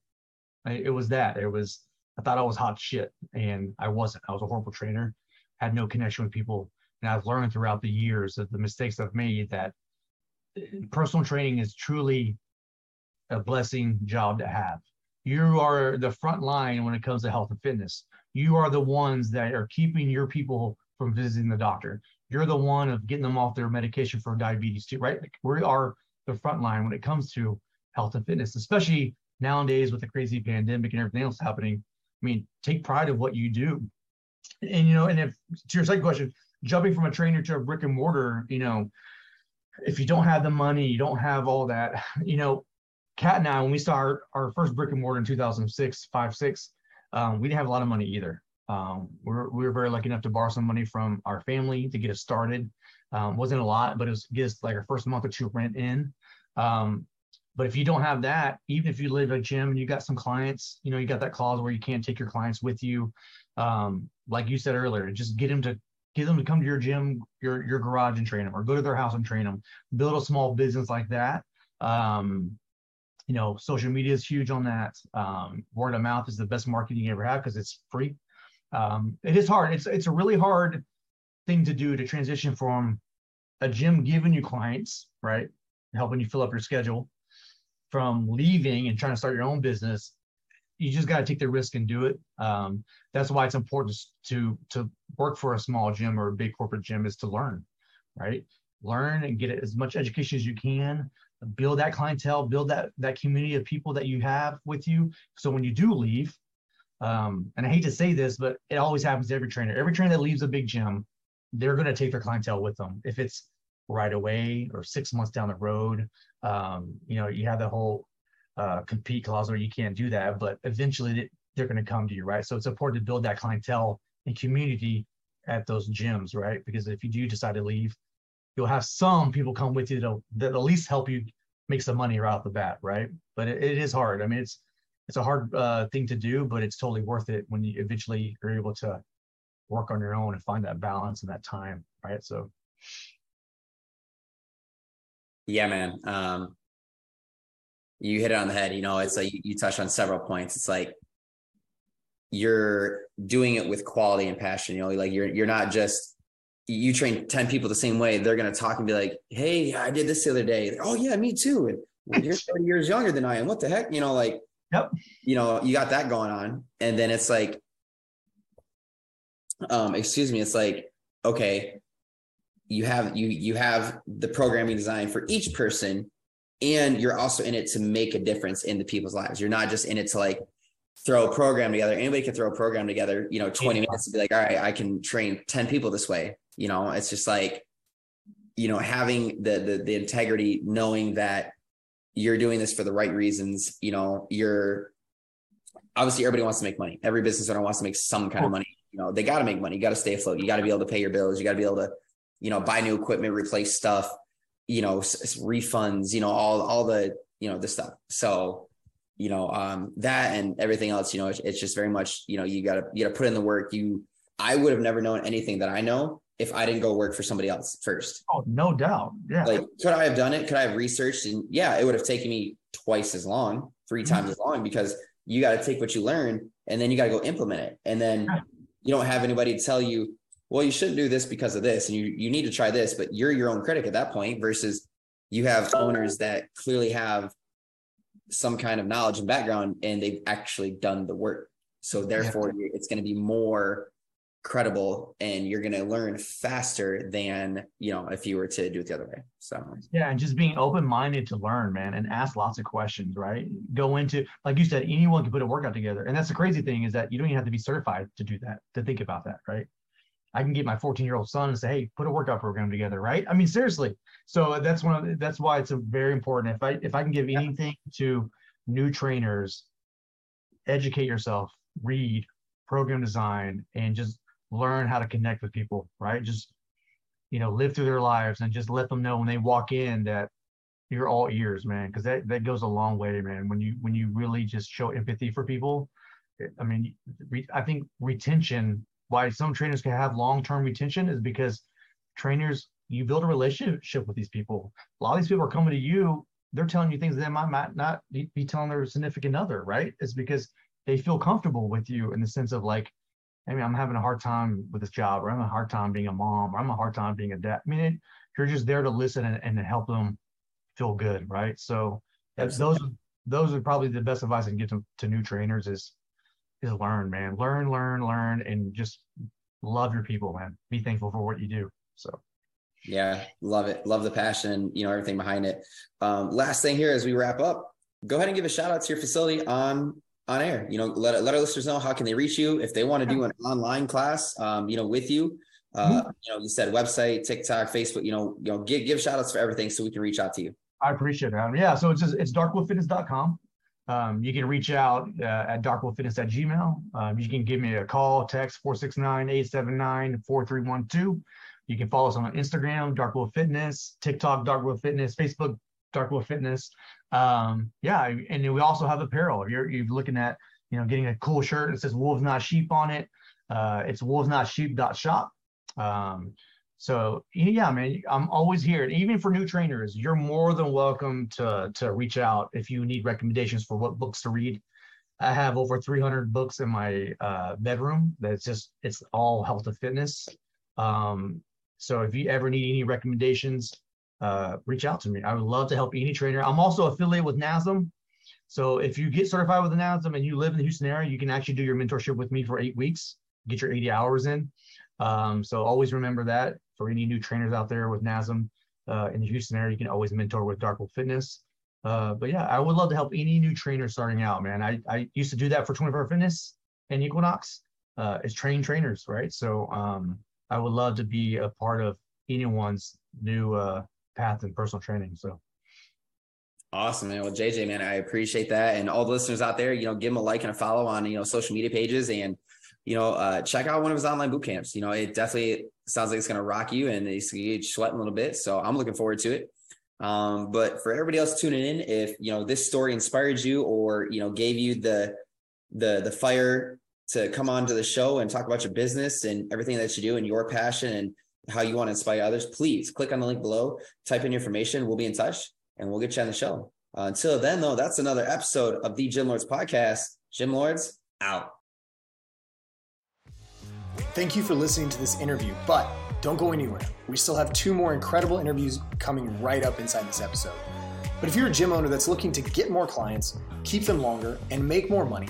It was that it was I thought I was hot shit, and I wasn't. I was a horrible trainer, had no connection with people, and I've learned throughout the years that the mistakes I've made that eh, personal training is truly a blessing job to have. You are the front line when it comes to health and fitness. You are the ones that are keeping your people from visiting the doctor. You're the one of getting them off their medication for diabetes too, right? Like we are the front line when it comes to health and fitness, especially nowadays with the crazy pandemic and everything else happening. I mean, take pride of what you do. And you know, and if to your second question, jumping from a trainer to a brick and mortar, you know, if you don't have the money, you don't have all that, you know, Kat and I, when we started our first brick and mortar in 2006, five, six, um, we didn't have a lot of money either. Um, we, were, we were very lucky enough to borrow some money from our family to get us started. Um, wasn't a lot, but it was us like our first month or two rent in. Um, but if you don't have that, even if you live at a gym and you got some clients, you know, you got that clause where you can't take your clients with you. Um, like you said earlier, just get them to get them to come to your gym, your your garage and train them, or go to their house and train them. Build a small business like that. Um, you know, social media is huge on that. Um, word of mouth is the best marketing you ever have because it's free. Um, it is hard. It's it's a really hard thing to do to transition from a gym giving you clients, right, helping you fill up your schedule, from leaving and trying to start your own business. You just got to take the risk and do it. Um, that's why it's important to to work for a small gym or a big corporate gym is to learn, right? Learn and get as much education as you can build that clientele, build that that community of people that you have with you. So when you do leave, um, and I hate to say this, but it always happens to every trainer. Every trainer that leaves a big gym, they're going to take their clientele with them. If it's right away or six months down the road, um, you know, you have the whole uh, compete clause where you can't do that, but eventually they're going to come to you, right? So it's important to build that clientele and community at those gyms, right? Because if you do decide to leave, you'll have some people come with you that'll, that at least help you make some money right off the bat, right? But it, it is hard. I mean, it's it's a hard uh, thing to do, but it's totally worth it when you eventually are able to work on your own and find that balance and that time, right? So, yeah, man. Um, you hit it on the head. You know, it's like you, you touched on several points. It's like you're doing it with quality and passion. You know, like you're you're not just you train 10 people the same way, they're going to talk and be like, Hey, I did this the other day. oh yeah, me too. And you're 30 years younger than I am. What the heck? You know, like, yep. you know, you got that going on. And then it's like, um, excuse me. It's like, okay, you have, you, you have the programming design for each person and you're also in it to make a difference in the people's lives. You're not just in it to like throw a program together. Anybody can throw a program together, you know, 20 minutes to be like, all right, I can train 10 people this way. You know, it's just like, you know, having the the, the integrity, knowing that you're doing this for the right reasons. You know, you're obviously everybody wants to make money. Every business owner wants to make some kind of money. You know, they got to make money. You got to stay afloat. You got to be able to pay your bills. You got to be able to, you know, buy new equipment, replace stuff. You know, s- refunds. You know, all all the you know the stuff. So you know um that and everything else you know it's, it's just very much you know you gotta you gotta put in the work you i would have never known anything that i know if I didn't go work for somebody else first. Oh, no doubt. Yeah. Like, could I have done it? Could I have researched? And yeah, it would have taken me twice as long, 3 mm-hmm. times as long, because you got to take what you learn and then you got to go implement it. And then yeah. you don't have anybody to tell you, well, you shouldn't do this because of this, and you you need to try this, but you're your own critic at that point. Versus you have owners that clearly have some kind of knowledge and background, and they've actually done the work. So therefore, yeah. it's going to be more credible and you're going to learn faster than you know if you were to do it the other way so. Yeah and just being open-minded to learn man and ask lots of questions right? Go into like you said anyone can put a workout together and that's the crazy thing is that you don't even have to be certified to do that to think about that right? I can get my 14 year old son and say hey put a workout program together right? I mean seriously. So that's one of that's why it's a very important if i if i can give anything to new trainers educate yourself read program design and just learn how to connect with people, right? Just, you know, live through their lives and just let them know when they walk in that you're all ears, man. Cause that, that goes a long way, man. When you, when you really just show empathy for people, eh, I mean, I think retention, why some trainers can have long-term retention is because trainers, you build a relationship with these people. A lot of these people are coming to you. They're telling you things they might, might not be telling their significant other, right? It's because they feel comfortable with you in the sense of like, I mean, I'm having a hard time with this job, or I'm having a hard time being a mom, or I'm a hard time being a dad. I mean, it, you're just there to listen and, and help them feel good, right? So those those are probably the best advice I can give to, to new trainers is is learn, man, learn, learn, learn, and just love your people, man. Be thankful for what you do. So. Yeah, love it. Love the passion, you know, everything behind it. Um, last thing here as we wrap up, go ahead and give a shout out to your facility on on air. You know, let let our listeners know how can they reach you if they want to do an online class. Um, you know, with you. Uh, mm-hmm. you know, you said website, TikTok, Facebook. You know, you know, give give shout outs for everything so we can reach out to you. I appreciate it. Yeah, so it's just it's darkwolffitness.com. Um, you can reach out uh, at darkwolffitness at gmail. Um, you can give me a call, text 469-879-4312. You can follow us on Instagram, Dark Wolf Fitness, TikTok, Dark Wolf Fitness, Facebook, Dark Wolf Fitness. Um, yeah, and we also have apparel. You're, you're looking at, you know, getting a cool shirt that says Wolves Not Sheep on it, uh, it's wolvesnotsheep.shop. Um, so yeah, man, I'm always here. And even for new trainers, you're more than welcome to to reach out if you need recommendations for what books to read. I have over 300 books in my uh, bedroom. That's just it's all health and fitness. Um, so if you ever need any recommendations, uh, reach out to me. I would love to help any trainer. I'm also affiliated with NASM. So if you get certified with NASM and you live in the Houston area, you can actually do your mentorship with me for eight weeks, get your 80 hours in. Um, so always remember that for any new trainers out there with NASM uh, in the Houston area, you can always mentor with Dark Fitness. Uh, but yeah, I would love to help any new trainer starting out, man. I, I used to do that for 24 Fitness and Equinox uh, is train trainers, right? So um, I would love to be a part of anyone's new uh, path in personal training. So Awesome, man. Well, JJ, man, I appreciate that. And all the listeners out there, you know, give him a like and a follow on, you know, social media pages and you know, uh, check out one of his online boot camps. You know, it definitely sounds like it's going to rock you and it's you sweating a little bit. So I'm looking forward to it. Um, but for everybody else tuning in, if you know this story inspired you or you know gave you the the the fire to come on to the show and talk about your business and everything that you do and your passion and how you want to inspire others, please click on the link below, type in your information, we'll be in touch and we'll get you on the show. Uh, until then, though, that's another episode of the Gym Lords podcast. Gym Lords out. Thank you for listening to this interview, but don't go anywhere. We still have two more incredible interviews coming right up inside this episode. But if you're a gym owner that's looking to get more clients, keep them longer, and make more money,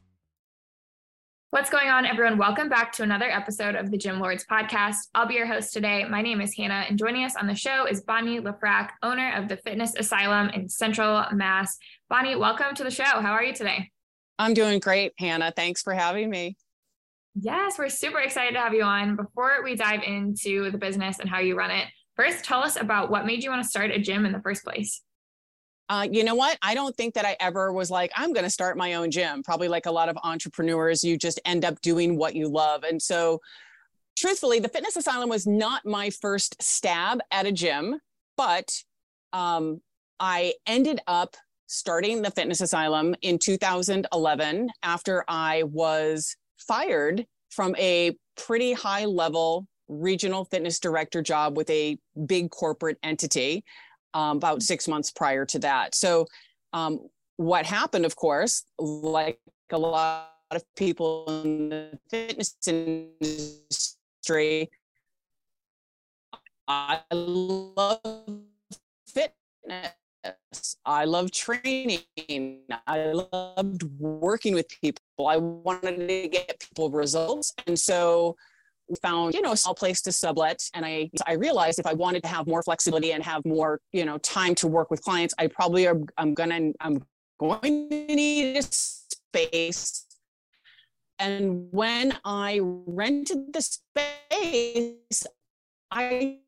What's going on, everyone? Welcome back to another episode of the Gym Lords podcast. I'll be your host today. My name is Hannah, and joining us on the show is Bonnie Lefrak, owner of the Fitness Asylum in Central Mass. Bonnie, welcome to the show. How are you today? I'm doing great, Hannah. Thanks for having me. Yes, we're super excited to have you on. Before we dive into the business and how you run it, First, tell us about what made you want to start a gym in the first place. Uh, you know what? I don't think that I ever was like, I'm going to start my own gym. Probably like a lot of entrepreneurs, you just end up doing what you love. And so, truthfully, the Fitness Asylum was not my first stab at a gym, but um, I ended up starting the Fitness Asylum in 2011 after I was fired from a pretty high level regional fitness director job with a big corporate entity um, about six months prior to that. So, um, what happened, of course, like a lot of people in the fitness industry, I love fitness. I love training. I loved working with people. I wanted to get people results. And so found, you know, a small place to sublet. And I, I realized if I wanted to have more flexibility and have more, you know, time to work with clients, I probably are, I'm gonna, I'm going to need a space. And when I rented the space, I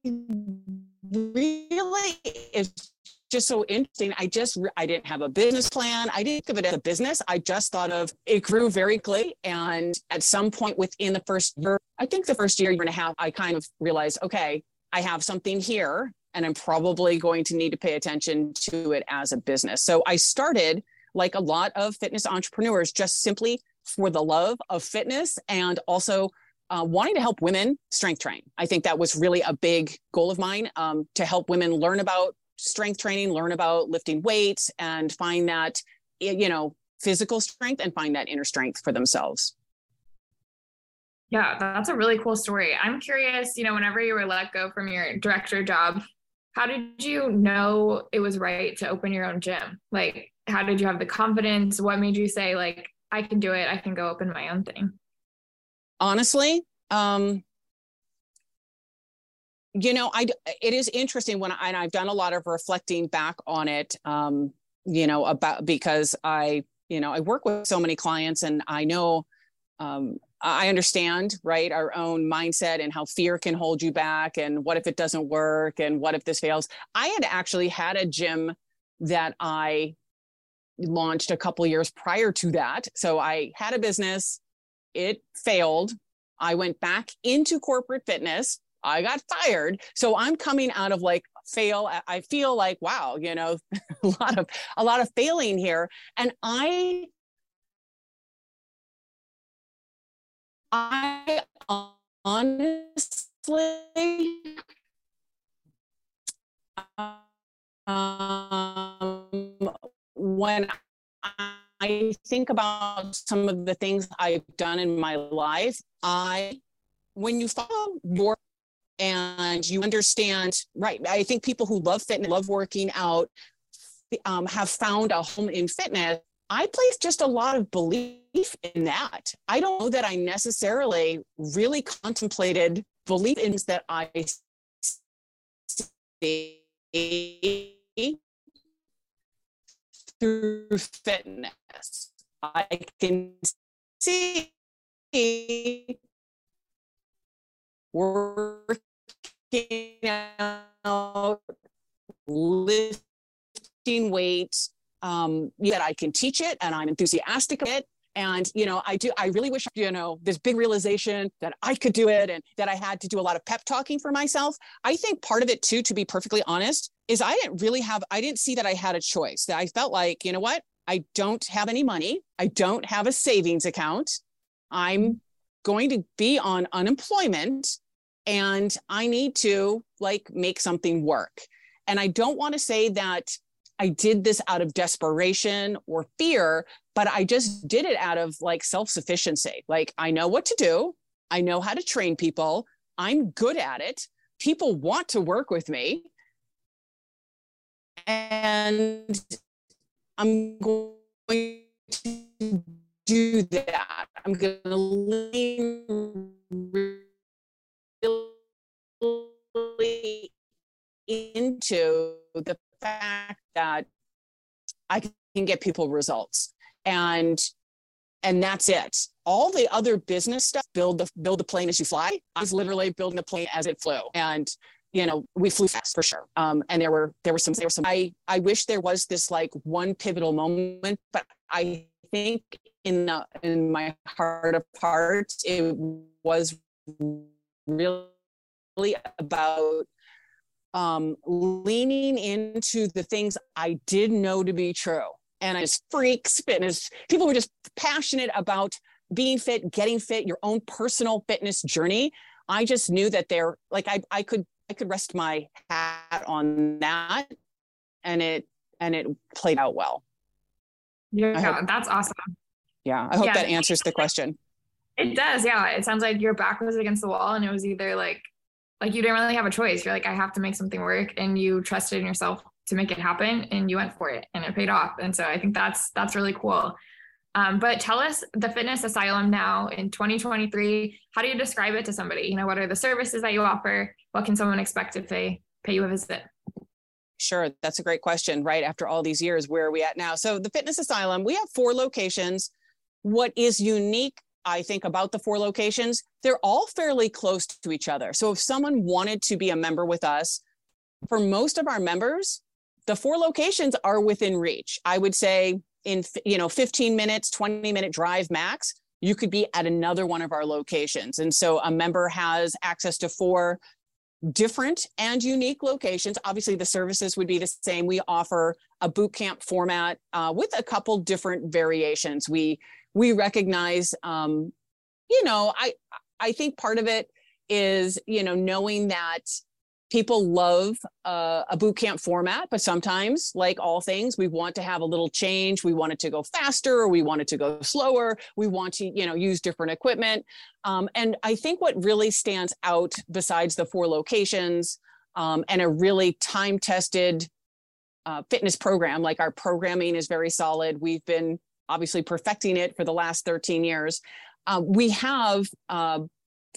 really is just so interesting. I just I didn't have a business plan. I didn't think of it as a business. I just thought of it grew very quickly. And at some point within the first year, I think the first year, year and a half, I kind of realized, okay, I have something here and I'm probably going to need to pay attention to it as a business. So I started like a lot of fitness entrepreneurs, just simply for the love of fitness and also uh, wanting to help women strength train. I think that was really a big goal of mine um, to help women learn about strength training, learn about lifting weights, and find that, you know, physical strength and find that inner strength for themselves. Yeah, that's a really cool story. I'm curious, you know, whenever you were let go from your director job, how did you know it was right to open your own gym? Like, how did you have the confidence? What made you say, like, I can do it, I can go open my own thing? Honestly, um, you know, I it is interesting when I, and I've done a lot of reflecting back on it, um, you know, about because I, you know, I work with so many clients and I know um, I understand, right, our own mindset and how fear can hold you back, and what if it doesn't work, and what if this fails. I had actually had a gym that I launched a couple years prior to that. So I had a business, it failed. I went back into corporate fitness. I got fired. So I'm coming out of like fail. I feel like, wow, you know, a lot of a lot of failing here. And I I honestly um, when I think about some of the things I've done in my life, I when you follow your and you understand, right? I think people who love fitness, love working out, um, have found a home in fitness I place just a lot of belief in that. I don't know that I necessarily really contemplated belief in that I see through fitness. I can see working out, lifting weights, um, that I can teach it and I'm enthusiastic of it. And, you know, I do, I really wish, you know, this big realization that I could do it and that I had to do a lot of pep talking for myself. I think part of it too, to be perfectly honest, is I didn't really have, I didn't see that I had a choice that I felt like, you know what? I don't have any money. I don't have a savings account. I'm going to be on unemployment and I need to like make something work. And I don't want to say that I did this out of desperation or fear, but I just did it out of like self sufficiency. Like, I know what to do, I know how to train people, I'm good at it. People want to work with me. And I'm going to do that. I'm going to lean really into the fact that I can get people results and and that's it. All the other business stuff, build the build the plane as you fly. I was literally building the plane as it flew, and you know we flew fast for sure. Um, and there were there were some there were some. I I wish there was this like one pivotal moment, but I think in the, in my heart of hearts, it was really about um, leaning into the things I did know to be true. And I just freaks fitness. People were just passionate about being fit, getting fit, your own personal fitness journey. I just knew that they're like I I could I could rest my hat on that and it and it played out well. Yeah, hope, that's awesome. Yeah, I hope yeah. that answers the question. It does. Yeah, it sounds like your back was against the wall and it was either like like you didn't really have a choice. You're like, I have to make something work, and you trusted in yourself to make it happen, and you went for it, and it paid off. And so I think that's that's really cool. Um, but tell us the fitness asylum now in 2023. How do you describe it to somebody? You know, what are the services that you offer? What can someone expect if they pay you a visit? Sure, that's a great question. Right after all these years, where are we at now? So the fitness asylum, we have four locations. What is unique I think about the four locations, they're all fairly close to each other. So if someone wanted to be a member with us, for most of our members, the four locations are within reach. I would say in you know 15 minutes, 20 minute drive max, you could be at another one of our locations. And so a member has access to four different and unique locations. Obviously, the services would be the same. We offer a boot camp format uh, with a couple different variations. We we recognize um, you know i i think part of it is you know knowing that people love uh, a boot camp format, but sometimes, like all things, we want to have a little change. We want it to go faster, or we want it to go slower. We want to, you know, use different equipment. Um, and I think what really stands out, besides the four locations um, and a really time-tested uh, fitness program, like our programming is very solid. We've been obviously perfecting it for the last 13 years. Uh, we have uh,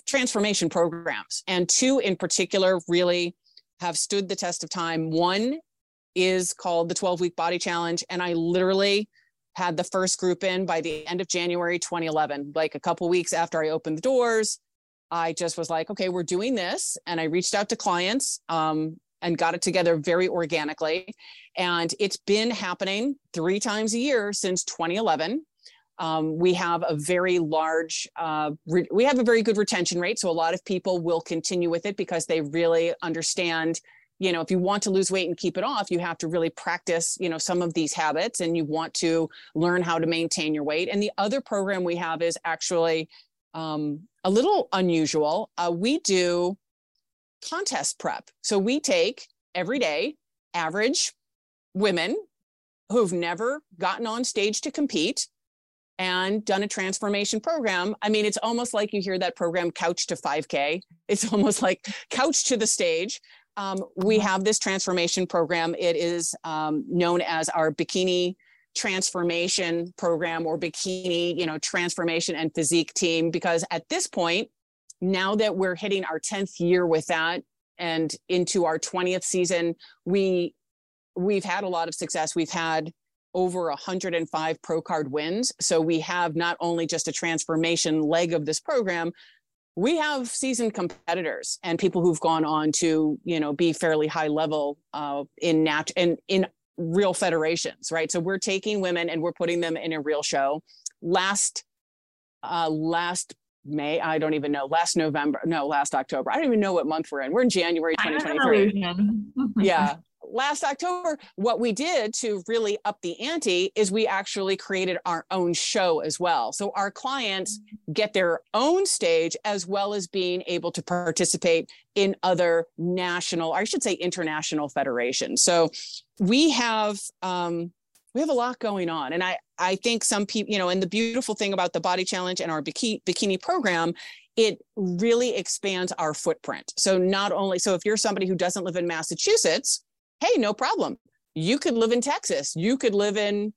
transformation programs, and two in particular really have stood the test of time. One is called the 12 week body challenge, and I literally had the first group in by the end of January 2011, like a couple weeks after I opened the doors. I just was like, okay, we're doing this. And I reached out to clients um, and got it together very organically. And it's been happening three times a year since 2011. Um, we have a very large, uh, re- we have a very good retention rate. So a lot of people will continue with it because they really understand, you know, if you want to lose weight and keep it off, you have to really practice, you know, some of these habits and you want to learn how to maintain your weight. And the other program we have is actually um, a little unusual. Uh, we do contest prep. So we take every day average women who've never gotten on stage to compete and done a transformation program. I mean, it's almost like you hear that program couch to 5K. It's almost like couch to the stage. Um, we uh-huh. have this transformation program. It is um, known as our bikini transformation program or bikini, you know, transformation and physique team, because at this point, now that we're hitting our 10th year with that and into our 20th season, we we've had a lot of success. We've had over 105 pro card wins. So we have not only just a transformation leg of this program, we have seasoned competitors and people who've gone on to, you know, be fairly high level uh, in nat and in real federations, right? So we're taking women and we're putting them in a real show. Last uh, last May, I don't even know, last November, no, last October. I don't even know what month we're in. We're in January 2023. yeah last October, what we did to really up the ante is we actually created our own show as well. So our clients get their own stage as well as being able to participate in other national, I should say international federations. So we have um, we have a lot going on, and I I think some people, you know, and the beautiful thing about the Body Challenge and our bikini bikini program it really expands our footprint. So not only so if you're somebody who doesn't live in Massachusetts, hey, no problem. You could live in Texas. You could live in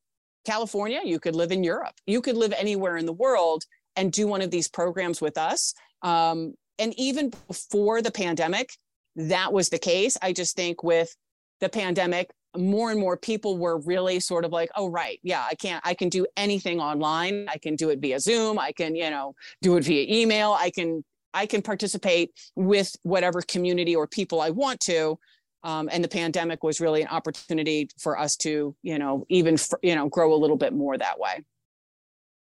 California. You could live in Europe. You could live anywhere in the world and do one of these programs with us. Um, and even before the pandemic, that was the case. I just think with the pandemic, more and more people were really sort of like, oh, right, yeah, I can't, I can do anything online. I can do it via Zoom. I can, you know, do it via email. I can, I can participate with whatever community or people I want to um, and the pandemic was really an opportunity for us to you know even you know grow a little bit more that way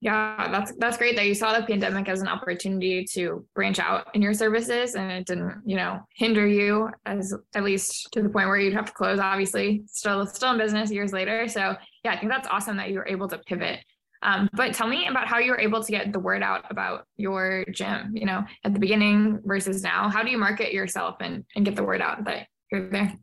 yeah that's that's great that you saw the pandemic as an opportunity to branch out in your services and it didn't you know hinder you as at least to the point where you'd have to close obviously still still in business years later. So yeah i think that's awesome that you were able to pivot. Um, but tell me about how you were able to get the word out about your gym you know at the beginning versus now. How do you market yourself and, and get the word out that you're there?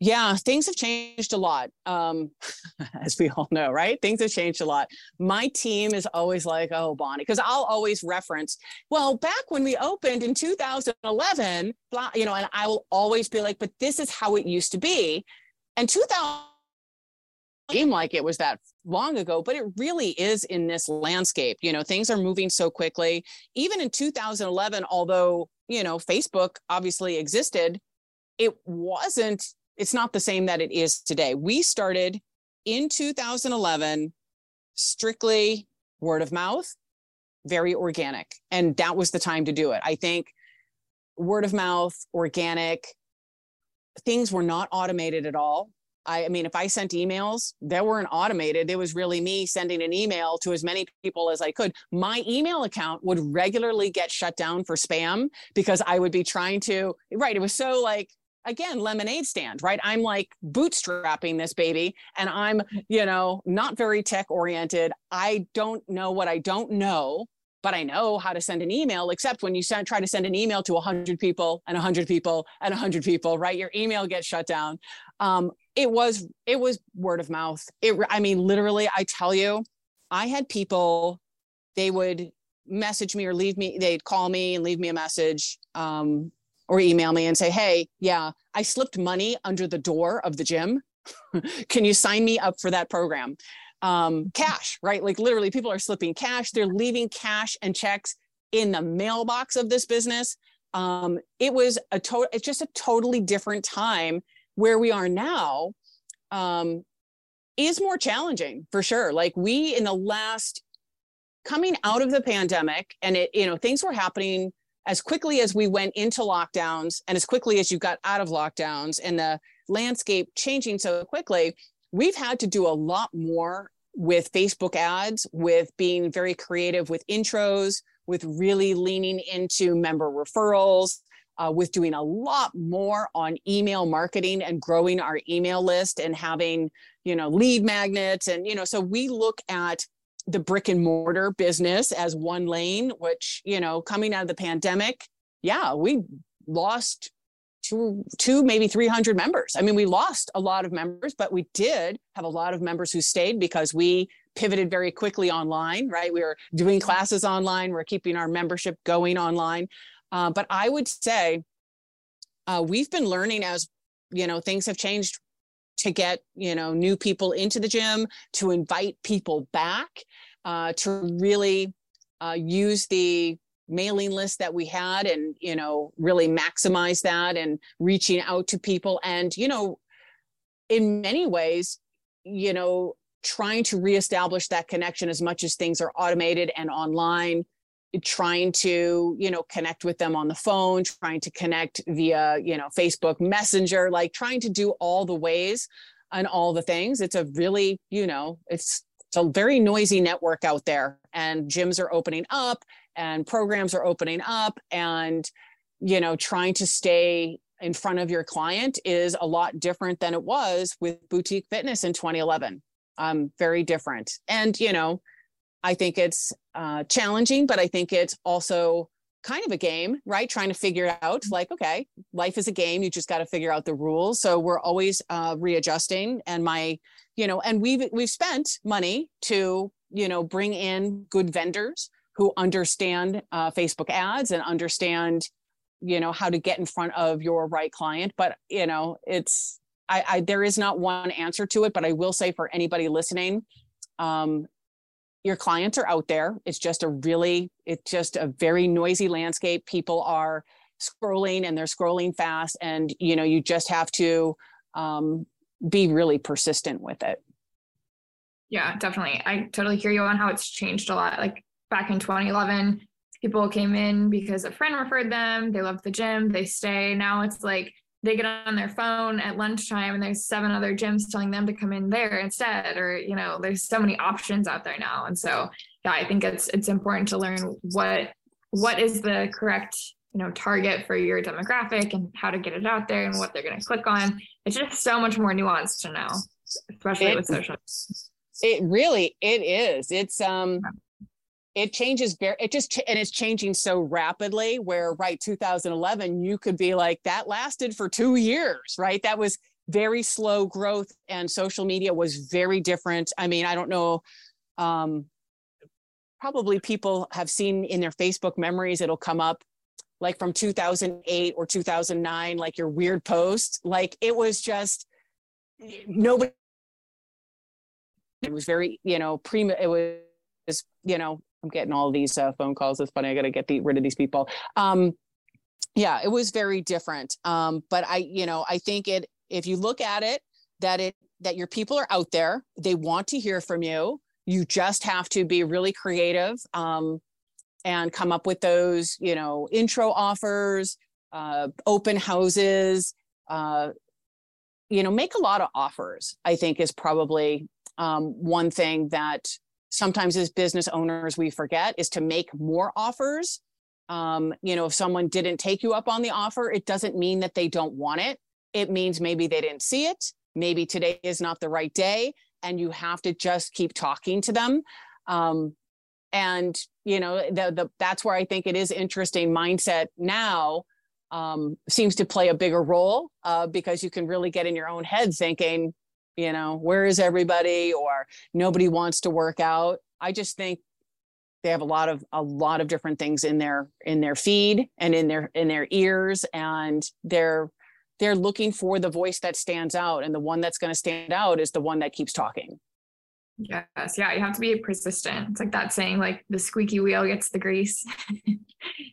Yeah, things have changed a lot. Um, as we all know, right? Things have changed a lot. My team is always like, oh, Bonnie, because I'll always reference, well, back when we opened in 2011, blah, you know, and I will always be like, but this is how it used to be. And 2000 seemed like it was that long ago, but it really is in this landscape. You know, things are moving so quickly. Even in 2011, although, you know, Facebook obviously existed, it wasn't, it's not the same that it is today. We started in 2011 strictly word of mouth, very organic. And that was the time to do it. I think word of mouth, organic, things were not automated at all. I, I, mean, if I sent emails, they weren't automated. It was really me sending an email to as many people as I could. My email account would regularly get shut down for spam because I would be trying to, right. It was so like again lemonade stand right i'm like bootstrapping this baby and i'm you know not very tech oriented i don't know what i don't know but I know how to send an email, except when you send, try to send an email to 100 people and 100 people and 100 people, right? Your email gets shut down. Um, it was it was word of mouth. It I mean literally I tell you, I had people they would message me or leave me they'd call me and leave me a message um, or email me and say, "Hey, yeah, I slipped money under the door of the gym. Can you sign me up for that program?" um, cash, right? Like literally, people are slipping cash. They're leaving cash and checks in the mailbox of this business. Um, it was a total. It's just a totally different time. Where we are now um, is more challenging for sure. Like we in the last coming out of the pandemic, and it you know things were happening as quickly as we went into lockdowns and as quickly as you got out of lockdowns and the landscape changing so quickly we've had to do a lot more with Facebook ads, with being very creative with intros, with really leaning into member referrals, uh, with doing a lot more on email marketing and growing our email list and having, you know, lead magnets. And, you know, so we look at the brick and mortar business as one lane, which, you know, coming out of the pandemic, yeah, we lost two, two, maybe 300 members. I mean, we lost a lot of members, but we did have a lot of members who stayed because we pivoted very quickly online, right? We were doing classes online, we're keeping our membership going online. Uh, but I would say uh, we've been learning as, you know, things have changed to get, you know, new people into the gym, to invite people back, uh, to really uh, use the mailing list that we had and you know really maximize that and reaching out to people and you know in many ways you know trying to reestablish that connection as much as things are automated and online trying to you know connect with them on the phone trying to connect via you know facebook messenger like trying to do all the ways and all the things. It's a really you know it's it's a very noisy network out there and gyms are opening up and programs are opening up and you know trying to stay in front of your client is a lot different than it was with boutique fitness in 2011 um, very different. And you know i think it's uh, challenging but i think it's also kind of a game right trying to figure out like okay life is a game you just got to figure out the rules so we're always uh, readjusting and my you know and we've we've spent money to you know bring in good vendors who understand uh, Facebook ads and understand, you know, how to get in front of your right client. But you know, it's I, I there is not one answer to it. But I will say for anybody listening, um, your clients are out there. It's just a really, it's just a very noisy landscape. People are scrolling and they're scrolling fast, and you know, you just have to um, be really persistent with it. Yeah, definitely. I totally hear you on how it's changed a lot. Like back in 2011 people came in because a friend referred them they loved the gym they stay now it's like they get on their phone at lunchtime and there's seven other gyms telling them to come in there instead or you know there's so many options out there now. And so yeah i think it's it's important to learn what what is the correct you know target for your demographic and how to get it out there and what they're going to click on. It's just so much more nuanced to know especially it, with social it really it is. It's um it changes very it just and it's changing so rapidly where right 2011 you could be like that lasted for two years right? That was very slow growth and social media was very different. I mean i don't know um probably people have seen in their facebook memories it'll come up like from 2008 or 2009 like your weird post like it was just nobody it was very you know prima it was you know I'm getting all these uh, phone calls. It's funny. I got to get the, rid of these people. Um, yeah, it was very different. Um, but I, you know, I think it, if you look at it, that it, that your people are out there, they want to hear from you. You just have to be really creative um, and come up with those, you know, intro offers, uh, open houses, uh, you know, make a lot of offers, I think is probably um, one thing that sometimes as business owners we forget is to make more offers. Um, you know if someone didn't take you up on the offer it doesn't mean that they don't want it. It means maybe they didn't see it. Maybe today is not the right day and you have to just keep talking to them. Um, and you know the, the that's where i think it is interesting mindset now um, seems to play a bigger role uh, because you can really get in your own head thinking you know where is everybody or nobody wants to work out. I just think they have a lot of a lot of different things in their in their feed and in their in their ears and they're they're looking for the voice that stands out and the one that's going to stand out is the one that keeps talking yes. Yeah you have to be persistent. It's like that saying like the squeaky wheel gets the grease.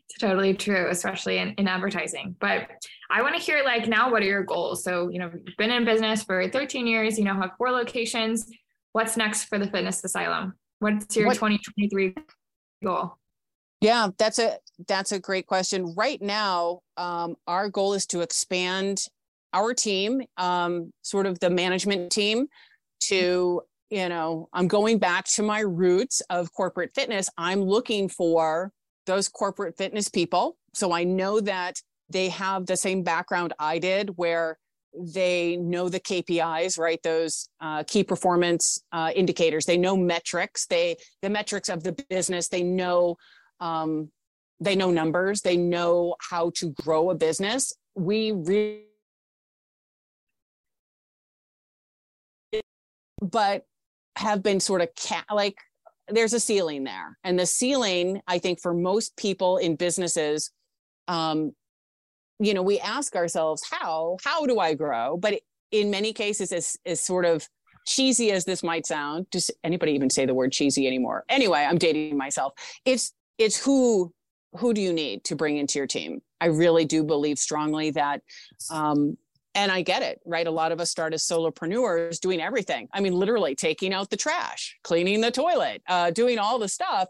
It's totally true especially in, in advertising. But i want to hear like now what are your goals? So you know you've been in business for 13 years you now have four locations. What's next for the fitness asylum? What's your what, 2023 goal? Yeah, that's a that's a great question. Right now, um, our goal is to expand our team, um, sort of the management team, to you know, I'm going back to my roots of corporate fitness. I'm looking for those corporate fitness people, so I know that they have the same background I did, where they know the KPIs, right? Those uh, key performance uh, indicators. They know metrics. They the metrics of the business. They know um, they know numbers. They know how to grow a business. We really, but have been sort of like there's a ceiling there, and the ceiling, I think, for most people in businesses. Um, you know we ask ourselves how how do i grow? But in many cases is is sort of cheesy as this might sound. Does anybody even say the word cheesy anymore? Anyway i'm dating myself. It's it's who who do you need to bring into your team? I really do believe strongly that um and i get it right? A lot of us start as solopreneurs doing everything. I mean literally taking out the trash cleaning the toilet uh, doing all the stuff.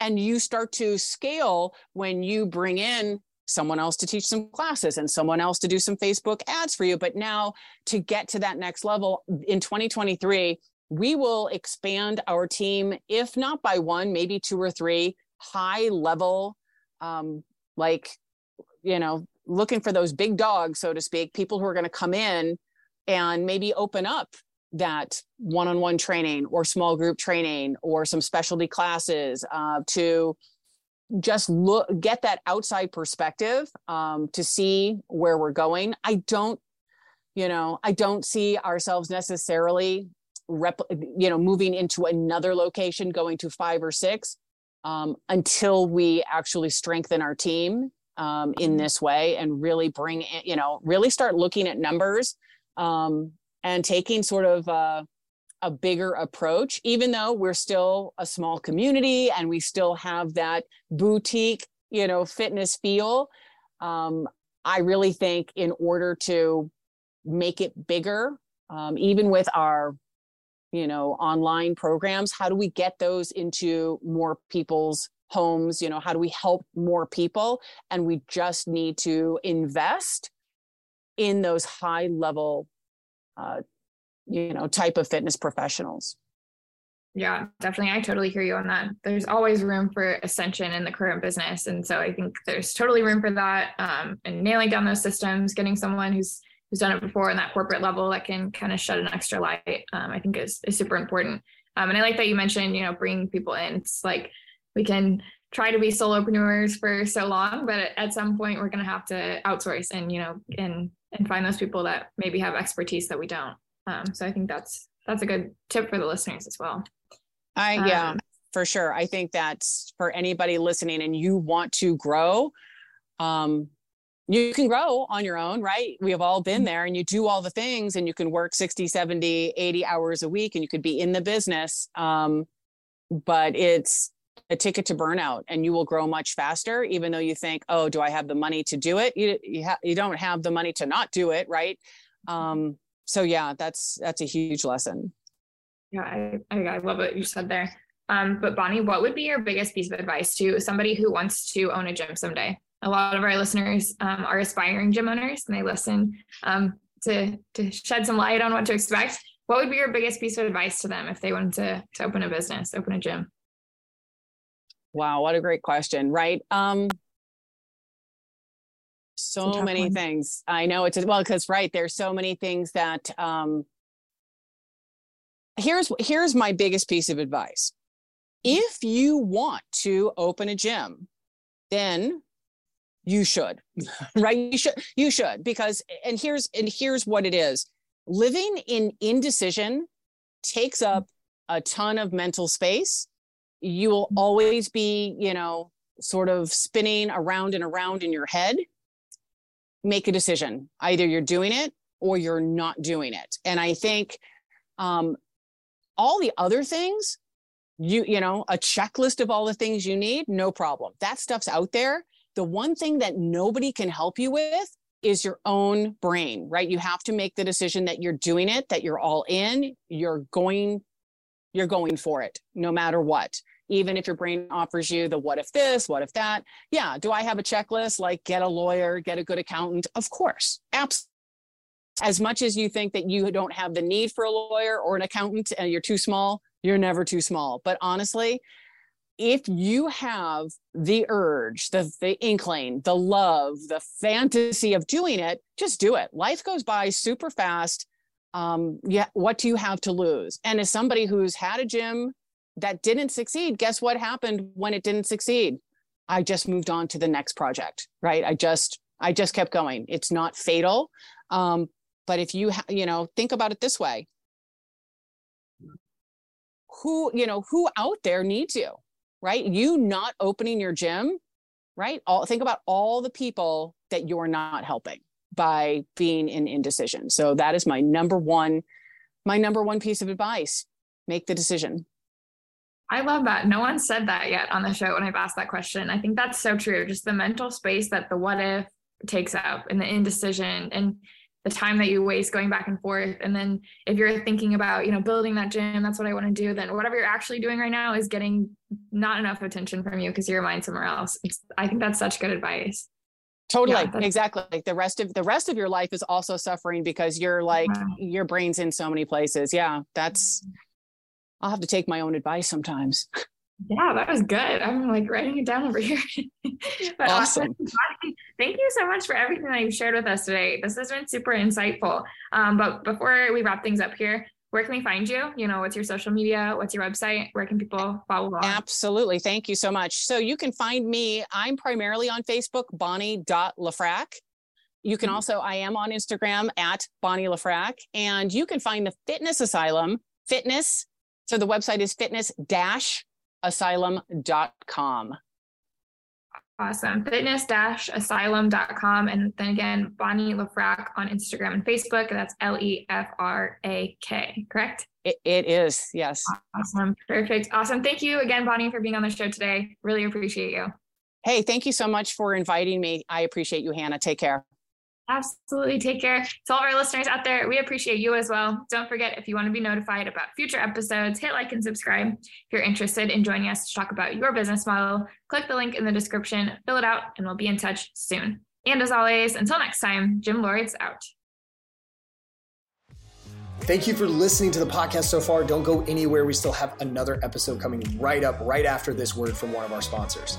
And you start to scale when you bring in someone else to teach some classes and someone else to do some Facebook ads for you. But now to get to that next level in 2023, we will expand our team, if not by one, maybe two or three high level, um, like, you know, looking for those big dogs, so to speak, people who are going to come in and maybe open up that one-on-one training or small group training or some specialty classes uh, to just look get that outside perspective um, to see where we're going. I don't you know i don't see ourselves necessarily rep you know moving into another location going to five or six um, until we actually strengthen our team um, in mm-hmm. this way and really bring in, you know really start looking at numbers um, and taking sort of uh, a bigger approach, even though we're still a small community and we still have that boutique, you know, fitness feel. Um, I really think in order to make it bigger, um, even with our, you know, online programs, how do we get those into more people's homes? You know, how do we help more people? And we just need to invest in those high level uh, you know type of fitness professionals. Yeah definitely. I totally hear you on that. There's always room for ascension in the current business. And so i think there's totally room for that um, and nailing down those systems getting someone who's who's done it before in that corporate level that can kind of shed an extra light um, i think is, is super important. Um, and i like that you mentioned you know bringing people in. It's like we can try to be solopreneurs for so long but at some point we're going to have to outsource and you know and and find those people that maybe have expertise that we don't um, so I think that's that's a good tip for the listeners as well. I yeah, um, for sure. I think that's for anybody listening and you want to grow. Um, you can grow on your own, right? We have all been there and you do all the things and you can work 60, 70, 80 hours a week and you could be in the business. Um, but it's a ticket to burnout and you will grow much faster, even though you think, oh, do I have the money to do it? You, you, ha- you don't have the money to not do it, right? Um, so yeah, that's that's a huge lesson. Yeah, I, I, I love what you said there. Um, but Bonnie, what would be your biggest piece of advice to somebody who wants to own a gym someday? A lot of our listeners um, are aspiring gym owners, and they listen um, to to shed some light on what to expect. What would be your biggest piece of advice to them if they wanted to to open a business, open a gym? Wow, what a great question, right? Um, so many one. things. I know it's well because right there's so many things that um here's here's my biggest piece of advice. If you want to open a gym, then you should, right? You should, you should, because, and here's, and here's what it is living in indecision takes up a ton of mental space. You will always be, you know, sort of spinning around and around in your head. Make a decision. Either you're doing it or you're not doing it. And I think um, all the other things, you you know, a checklist of all the things you need, no problem. That stuff's out there. The one thing that nobody can help you with is your own brain, right? You have to make the decision that you're doing it, that you're all in, you're going you're going for it no matter what. Even if your brain offers you the what if this, what if that. Yeah, do I have a checklist like get a lawyer, get a good accountant? Of course. Absolutely. As much as you think that you don't have the need for a lawyer or an accountant and you're too small, you're never too small. But honestly, if you have the urge, the, the inkling, the love, the fantasy of doing it, just do it. Life goes by super fast. Um, yeah, what do you have to lose? And as somebody who's had a gym that didn't succeed, guess what happened when it didn't succeed? I just moved on to the next project, right? I just I just kept going. It's not fatal. Um, but if you ha- you know, think about it this way. Who, you know, who out there needs you? right? You not opening your gym, right? All think about all the people that you're not helping by being in indecision. So that is my number one, my number one piece of advice. Make the decision. I love that. No one said that yet on the show when I've asked that question. I think that's so true. Just the mental space that the what if takes up and the indecision and the time that you waste going back and forth and then if you're thinking about you know building that gym that's what i want to do then whatever you're actually doing right now is getting not enough attention from you because your mind somewhere else it's, i think that's such good advice totally yeah, exactly the rest of the rest of your life is also suffering because you're like wow. your brain's in so many places yeah that's mm-hmm. I'll have to take my own advice sometimes Yeah, that was good. I'm like writing it down over here. but awesome. Thank you so much for everything that you've shared with us today. This has been super insightful. Um, but before we wrap things up here, where can we find you? You know, what's your social media? What's your website? Where can people follow along? Absolutely. Thank you so much. So you can find me, I'm primarily on Facebook, Bonnie.Lefrak. You can mm-hmm. also, I am on Instagram at Bonnie Lefrak, and you can find the Fitness Asylum, fitness. So the website is fitness dash asylum.com. Awesome. Fitness asylum.com. And then again, Bonnie Lefrak on Instagram and Facebook. That's L E F R A K, correct? It, it is, yes. Awesome. Perfect. Awesome. Thank you again, Bonnie, for being on the show today. Really appreciate you. Hey, thank you so much for inviting me. I appreciate you, Hannah. Take care. Absolutely. Take care. To all of our listeners out there, we appreciate you as well. Don't forget, if you want to be notified about future episodes, hit like and subscribe. If you're interested in joining us to talk about your business model, click the link in the description, fill it out, and we'll be in touch soon. And as always, until next time, Gym Lords out. Thank you for listening to the podcast so far. Don't go anywhere. We still have another episode coming right up, right after this word from one of our sponsors.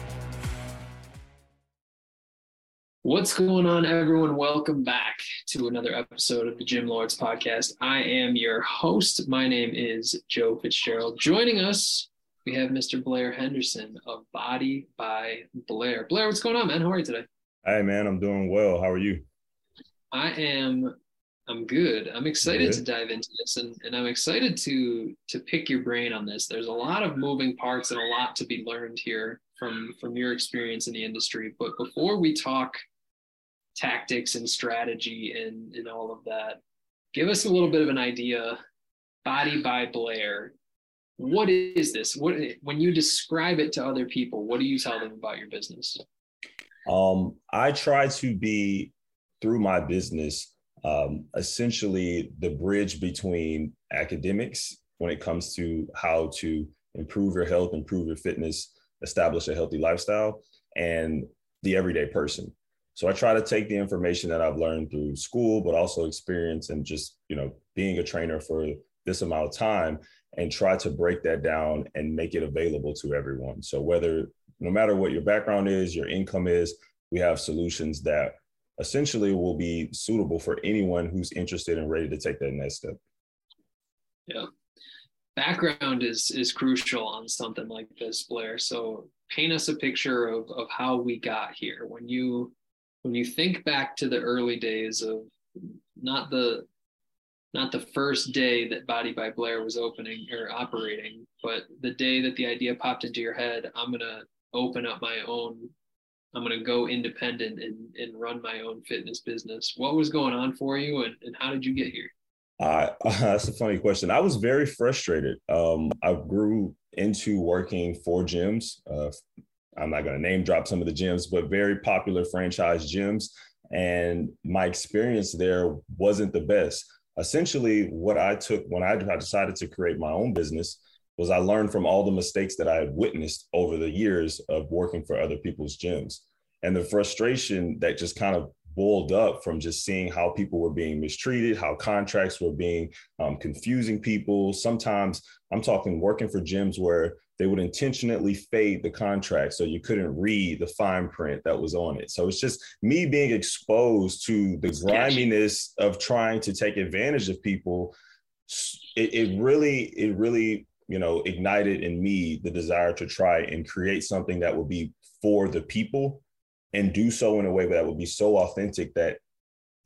What's going on, everyone? Welcome back to another episode of the Gym Lords podcast. I am your host. My name is Joe Fitzgerald. Joining us, we have Mr. Blair Henderson of Body by Blair. Blair, what's going on, man? How are you today? Hey, man, I'm doing well. How are you? I am I'm good. I'm excited good. to dive into this and, and I'm excited to to pick your brain on this. There's a lot of moving parts and a lot to be learned here from from your experience in the industry. But before we talk tactics and strategy and, and all of that, give us a little bit of an idea. Body by Blair. What is this? What when you describe it to other people, what do you tell them about your business? Um, I try to be through my business um, essentially the bridge between academics when it comes to how to improve your health, improve your fitness, establish a healthy lifestyle, and the everyday person. So I try to take the information that I've learned through school, but also experience and just, you know, being a trainer for this amount of time and try to break that down and make it available to everyone. So whether no matter what your background is, your income is, we have solutions that essentially will be suitable for anyone who's interested and ready to take that next step. Yeah. Background is is crucial on something like this, Blair. So paint us a picture of, of how we got here. When you when you think back to the early days of not the not the first day that Body by Blair was opening or operating, but the day that the idea popped into your head, I'm gonna open up my own I'm going to go independent and, and run my own fitness business. What was going on for you and, and how did you get here? Uh, that's a funny question. I was very frustrated. Um, I grew into working for gyms. Uh, I'm not going to name drop some of the gyms, but very popular franchise gyms. And my experience there wasn't the best. Essentially, what I took when I decided to create my own business was I learned from all the mistakes that I had witnessed over the years of working for other people's gyms. And the frustration that just kind of boiled up from just seeing how people were being mistreated, how contracts were being um, confusing people. Sometimes I'm talking working for gyms where they would intentionally fade the contract so you couldn't read the fine print that was on it. So it's just me being exposed to the griminess of trying to take advantage of people. It, it really, it really you know, ignited in me the desire to try and create something that would be for the people and do so in a way that would be so authentic that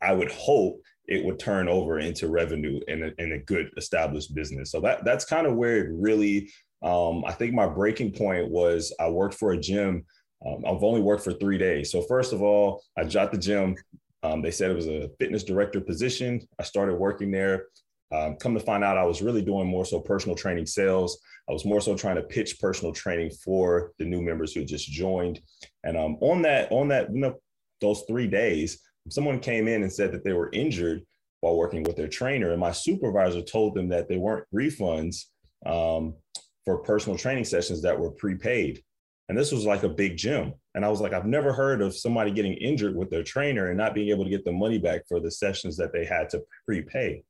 I would hope it would turn over into revenue in a, in a good established business. So that that's kind of where it really, um, I think my breaking point was I worked for a gym. Um, I've only worked for three days. So first of all, I got the gym. Um, they said it was a fitness director position. I started working there. Um, come to find out, I was really doing more so personal training sales. I was more so trying to pitch personal training for the new members who just joined. And um, on that, on that, you know, those three days, someone came in and said that they were injured while working with their trainer, and my supervisor told them that they weren't refunds um, for personal training sessions that were prepaid. And this was like a big gym. And I was like, I've never heard of somebody getting injured with their trainer and not being able to get the money back for the sessions that they had to prepay.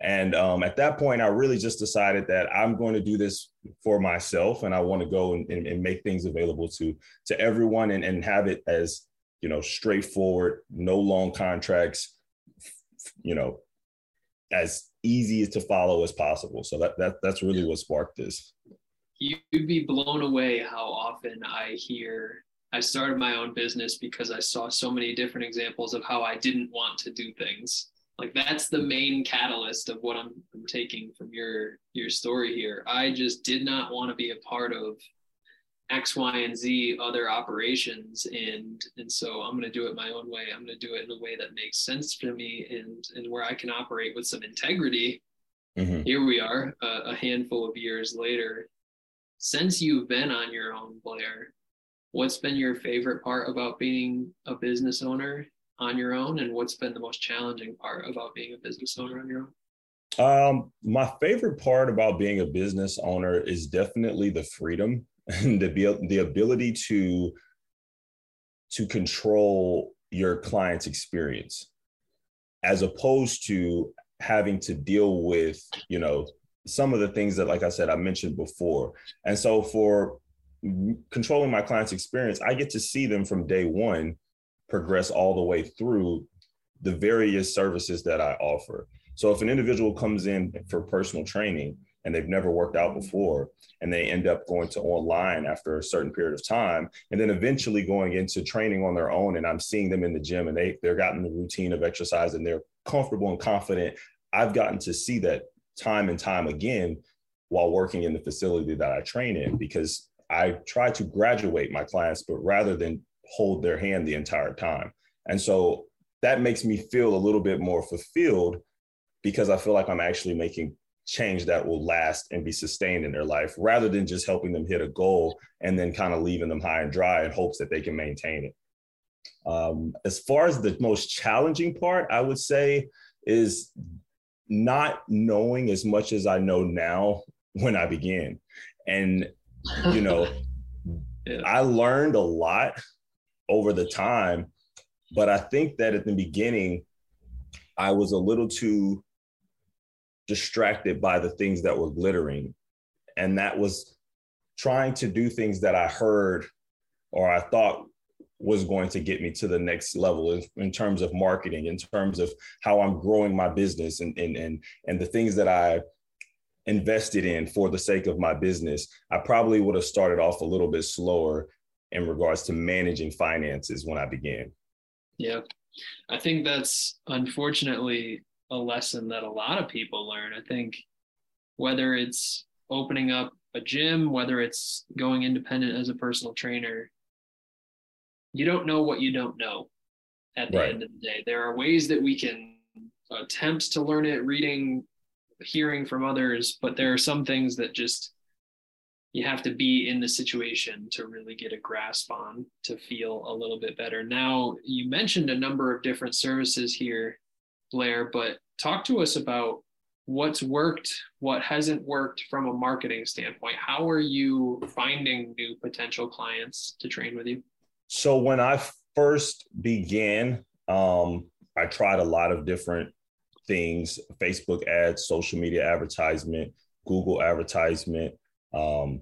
And um, at that point, I really just decided that I'm going to do this for myself, and I want to go and, and, and make things available to to everyone, and, and have it as you know straightforward, no long contracts, you know, as easy to follow as possible. So that that that's really what sparked this. You'd be blown away how often I hear I started my own business because I saw so many different examples of how I didn't want to do things like that's the main catalyst of what I'm, I'm taking from your your story here. I just did not want to be a part of x y and z other operations and and so i'm going to do it my own way. I'm going to do it in a way that makes sense to me and and where i can operate with some integrity. Mm-hmm. here we are a handful of years later. Since you've been on your own blair what's been your favorite part about being a business owner on your own and what's been the most challenging part about being a business owner on your own? Um, my favorite part about being a business owner is definitely the freedom and the, the ability to to control your client's experience as opposed to having to deal with you know some of the things that like i said i mentioned before. And so for controlling my client's experience i get to see them from day one progress all the way through the various services that I offer. So if an individual comes in for personal training, and they've never worked out before and they end up going to online after a certain period of time and then eventually going into training on their own and i'm seeing them in the gym and they they're gotten the routine of exercise and they're comfortable and confident i've gotten to see that time and time again while working in the facility that i train in because i try to graduate my clients but rather than hold their hand the entire time and so that makes me feel a little bit more fulfilled because i feel like i'm actually making change that will last and be sustained in their life rather than just helping them hit a goal and then kind of leaving them high and dry in hopes that they can maintain it. Um, as far as the most challenging part, I would say is not knowing as much as I know now when I began. And, you know, yeah. I learned a lot over the time, but I think that at the beginning, I was a little too distracted by the things that were glittering. And that was trying to do things that I heard or I thought was going to get me to the next level in, in, terms of marketing, in terms of how I'm growing my business and, and, and, and the things that I invested in for the sake of my business. I probably would have started off a little bit slower in regards to managing finances when I began. Yeah. I think that's unfortunately a lesson that a lot of people learn. I think whether it's opening up a gym, whether it's going independent as a personal trainer, you don't know what you don't know at the right. end of the day. There are ways that we can attempt to learn it, reading, hearing from others, but there are some things that just you have to be in the situation to really get a grasp on to feel a little bit better. Now, you mentioned a number of different services here Blair, but talk to us about what's worked, what hasn't worked from a marketing standpoint. How are you finding new potential clients to train with you? So when I first began, um, I tried a lot of different things: Facebook ads, social media advertisement, Google advertisement, um,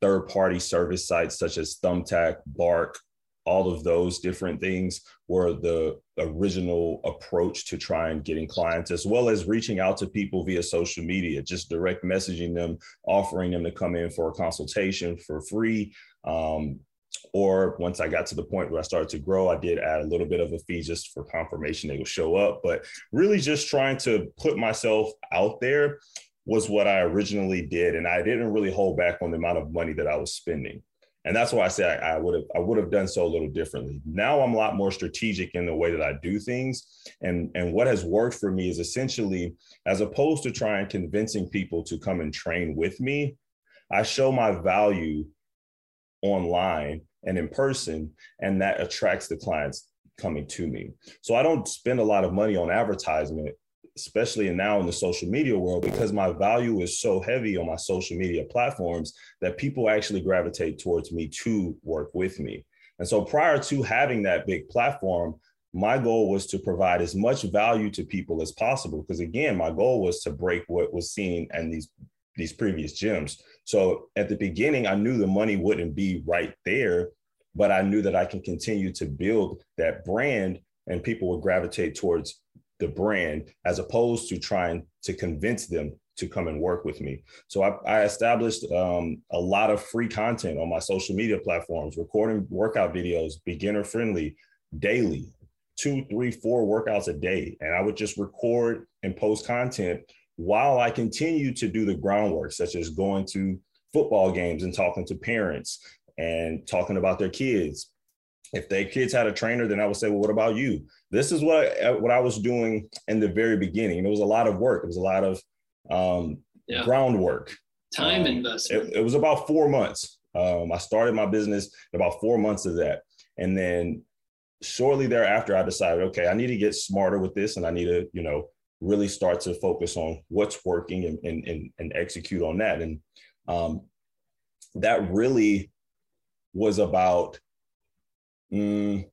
third-party service sites such as Thumbtack, Bark, all of those different things were the original approach to try and getting clients as well as reaching out to people via social media just direct messaging them offering them to come in for a consultation for free. Um, or once i got to the point where i started to grow i did add a little bit of a fee just for confirmation they would show up. But really just trying to put myself out there was what i originally did and i didn't really hold back on the amount of money that i was spending and that's why I say I, I would have I would have done so a little differently. Now I'm a lot more strategic in the way that I do things, and and what has worked for me is essentially as opposed to trying convincing people to come and train with me, I show my value online and in person, and that attracts the clients coming to me. So I don't spend a lot of money on advertisement especially now in the social media world, because my value is so heavy on my social media platforms that people actually gravitate towards me to work with me. And so prior to having that big platform, my goal was to provide as much value to people as possible. Because again, my goal was to break what was seen and these these previous gyms. So at the beginning, I knew the money wouldn't be right there, but I knew that I can continue to build that brand and people would gravitate towards the brand as opposed to trying to convince them to come and work with me. So I, I established um, a lot of free content on my social media platforms, recording workout videos, beginner friendly, daily, two, three, four workouts a day. And I would just record and post content while I continue to do the groundwork, such as going to football games and talking to parents and talking about their kids, if their kids had a trainer, then I would say, well, what about you? This is what I, what I was doing in the very beginning. It was a lot of work. It was a lot of um, yeah. groundwork. Time um, investment. It, it, was about four months. Um, I started my business about four months of that, and then shortly thereafter, I decided, okay, I need to get smarter with this, and I need to, you know, really start to focus on what's working and and and, and execute on that. And um, that really was about mm,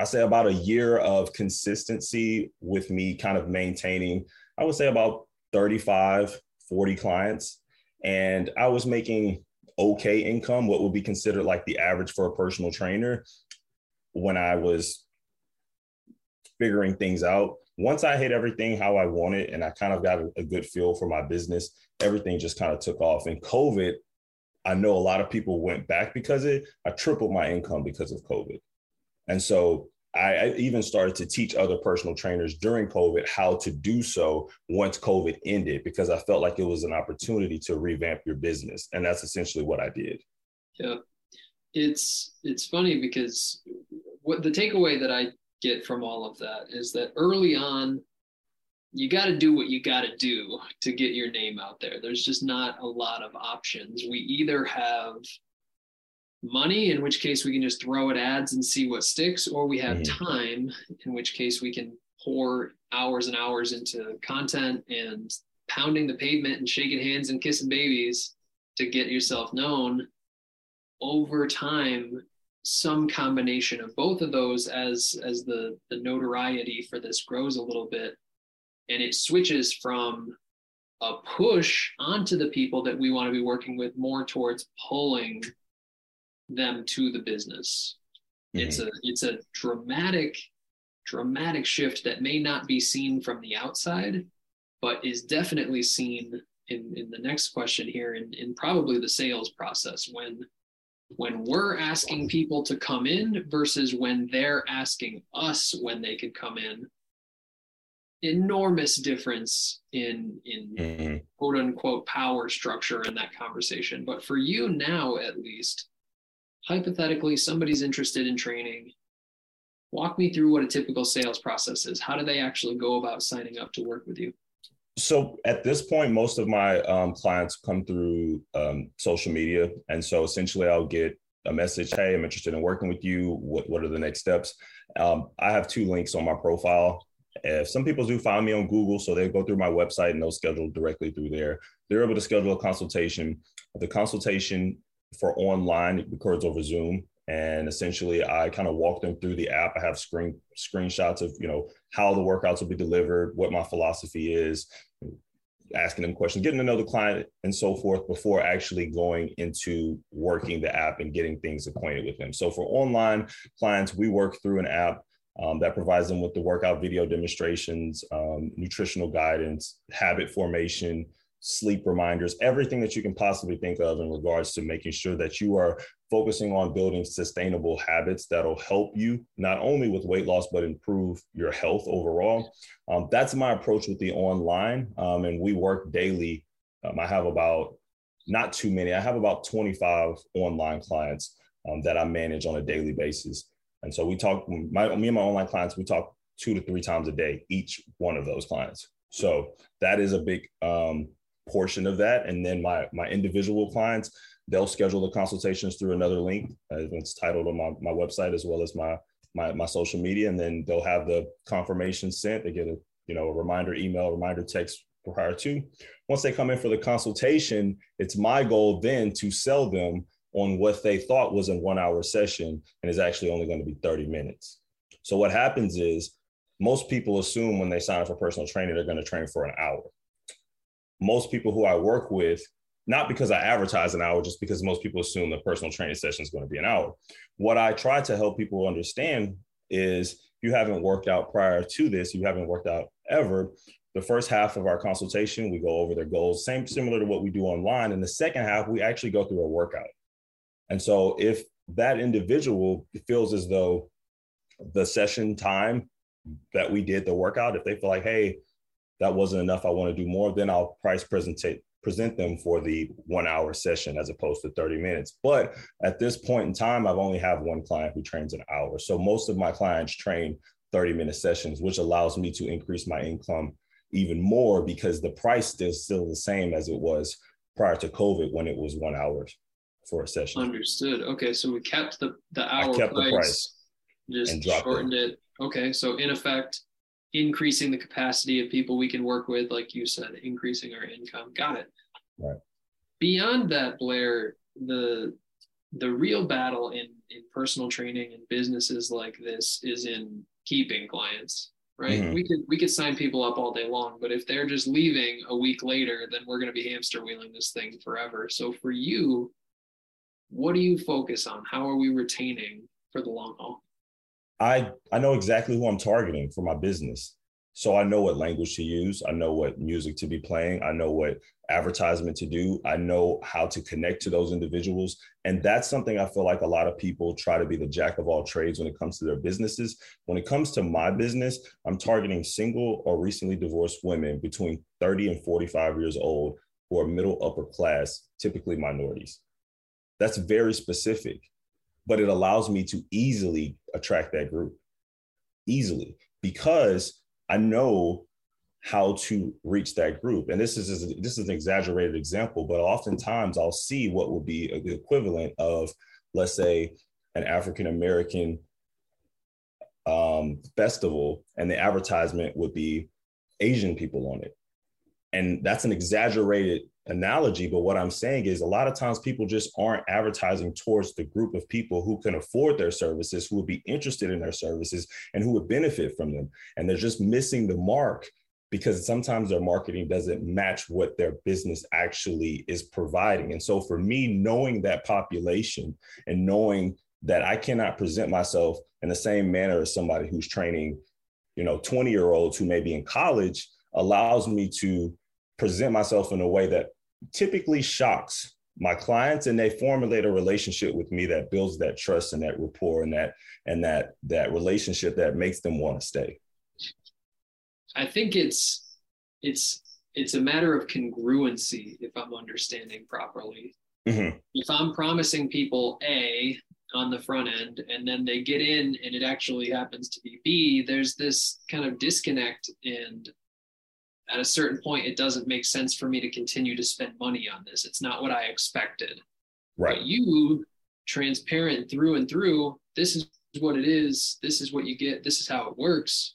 I say about a year of consistency with me kind of maintaining, I would say about 35, 40 clients. And I was making okay income, what would be considered like the average for a personal trainer when I was figuring things out. once I hit everything how I wanted and I kind of got a, a good feel for my business, everything just kind of took off. And COVID, I know a lot of people went back because it. I tripled my income because of COVID. And so I, I even started to teach other personal trainers during COVID how to do so once COVID ended because I felt like it was an opportunity to revamp your business. And that's essentially what I did. Yeah. It's it's funny because what the takeaway that I get from all of that is that early on you got to do what you got to do to get your name out there. There's just not a lot of options. We either have money, in which case we can just throw at ads and see what sticks, or we have time, in which case we can pour hours and hours into content and pounding the pavement and shaking hands and kissing babies to get yourself known over time some combination of both of those as as the the notoriety for this grows a little bit and it switches from a push onto the people that we want to be working with more towards pulling them to the business mm-hmm. it's a it's a dramatic dramatic shift that may not be seen from the outside but is definitely seen in in the next question here in, in probably the sales process when when we're asking people to come in versus when they're asking us when they could come in enormous difference in in mm-hmm. quote unquote power structure in that conversation but for you now at least hypothetically somebody's interested in training walk me through what a typical sales process is how do they actually go about signing up to work with you so at this point, most of my um, clients come through um, social media, and so essentially, I'll get a message: "Hey, I'm interested in working with you. What What are the next steps?" Um, I have two links on my profile. If some people do find me on Google, so they go through my website and they'll schedule directly through there. They're able to schedule a consultation. The consultation for online it records over Zoom, and essentially I kind of walk them through the app. I have screen screenshots of you know how the workouts will be delivered, what my philosophy is, asking them questions, getting to know the client and so forth before actually going into working the app and getting things acquainted with them. So for online clients, we work through an app um, that provides them with the workout video demonstrations, um, nutritional guidance, habit formation, sleep reminders, everything that you can possibly think of in regards to making sure that you are focusing on building sustainable habits that'll help you not only with weight loss, but improve your health overall. Um, that's my approach with the online. Um, and we work daily. Um, I have about, not too many, I have about 25 online clients um, that I manage on a daily basis. And so we talk, my, me and my online clients, we talk two to three times a day, each one of those clients. So that is a big um, portion of that. And then my my individual clients, they'll schedule the consultations through another link. Uh, it's titled on my, my website as well as my, my my social media, and then they'll have the confirmation sent. They get a you know a reminder email, reminder text prior to. Once they come in for the consultation, it's my goal then to sell them on what they thought was a one hour session and is actually only going to be 30 minutes. So what happens is most people assume when they sign up for personal training, they're going to train for an hour most people who I work with, not because I advertise an hour, just because most people assume the personal training session is going to be an hour. What I try to help people understand is if you haven't worked out prior to this, you haven't worked out ever. The first half of our consultation, we go over their goals, same similar to what we do online. And the second half, we actually go through a workout. And so if that individual feels as though the session time that we did the workout, if they feel like, hey, that wasn't enough, I want to do more, then I'll price presentate present them for the one hour session as opposed to 30 minutes. But at this point in time, I've only have one client who trains an hour. So most of my clients train 30 minute sessions, which allows me to increase my income even more because the price is still the same as it was prior to COVID when it was one hour for a session. Understood. Okay. So we kept the, the hour I kept price, the price just shortened it. it. Okay. So in effect, increasing the capacity of people we can work with, like you said, increasing our income. Got it. Right. Beyond that, Blair, the the real battle in in personal training and businesses like this is in keeping clients right mm-hmm. we could we could sign people up all day long but if they're just leaving a week later then we're going to be hamster wheeling this thing forever so for you what do you focus on how are we retaining for the long haul I I know exactly who I'm targeting for my business. So I know what language to use. I know what music to be playing. I know what advertisement to do. I know how to connect to those individuals. And that's something I feel like a lot of people try to be the jack of all trades when it comes to their businesses. When it comes to my business, I'm targeting single or recently divorced women between 30 and 45 years old who are middle upper class, typically minorities. That's very specific, but it allows me to easily attract that group. Easily, because I know how to reach that group. And this is this is an exaggerated example, but oftentimes I'll see what will be the equivalent of, let's say, an African American um, festival, and the advertisement would be Asian people on it. And that's an exaggerated analogy, but what I'm saying is a lot of times people just aren't advertising towards the group of people who can afford their services, who would be interested in their services, and who would benefit from them. And they're just missing the mark because sometimes their marketing doesn't match what their business actually is providing. And so for me, knowing that population and knowing that I cannot present myself in the same manner as somebody who's training, you know, 20 year olds who may be in college allows me to present myself in a way that typically shocks my clients and they formulate a relationship with me that builds that trust and that rapport and that and that that relationship that makes them want to stay i think it's it's it's a matter of congruency if i'm understanding properly mm-hmm. if i'm promising people a on the front end and then they get in and it actually happens to be b there's this kind of disconnect and at a certain point it doesn't make sense for me to continue to spend money on this. It's not what i expected. Right. but you transparent through and through this is what it is. This is what you get. This is how it works.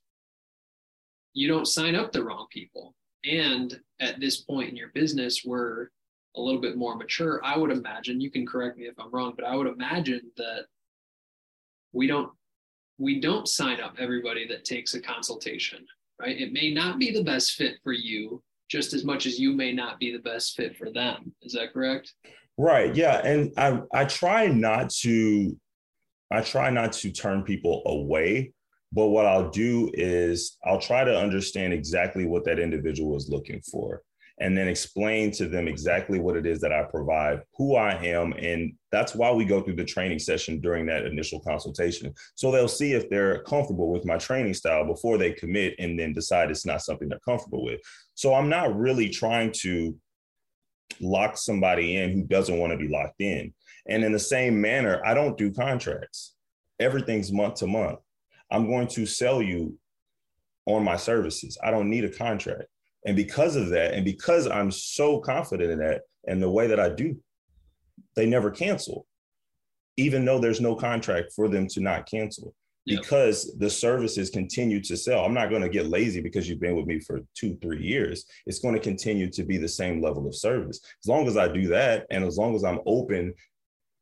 You don't sign up the wrong people. And at this point in your business we're a little bit more mature. I would imagine you can correct me if i'm wrong but i would imagine that we don't we don't sign up everybody that takes a consultation right? It may not be the best fit for you just as much as you may not be the best fit for them. Is that correct? Right. Yeah. And I, I try not to, I try not to turn people away, but what I'll do is I'll try to understand exactly what that individual is looking for and then explain to them exactly what it is that I provide, who I am. And that's why we go through the training session during that initial consultation. So they'll see if they're comfortable with my training style before they commit and then decide it's not something they're comfortable with. So I'm not really trying to lock somebody in who doesn't want to be locked in. And in the same manner, I don't do contracts. Everything's month to month. I'm going to sell you on my services. I don't need a contract. And because of that, and because I'm so confident in that and the way that I do, they never cancel, even though there's no contract for them to not cancel. Yep. Because the services continue to sell. I'm not going to get lazy because you've been with me for two, three years. It's going to continue to be the same level of service. As long as I do that, and as long as I'm open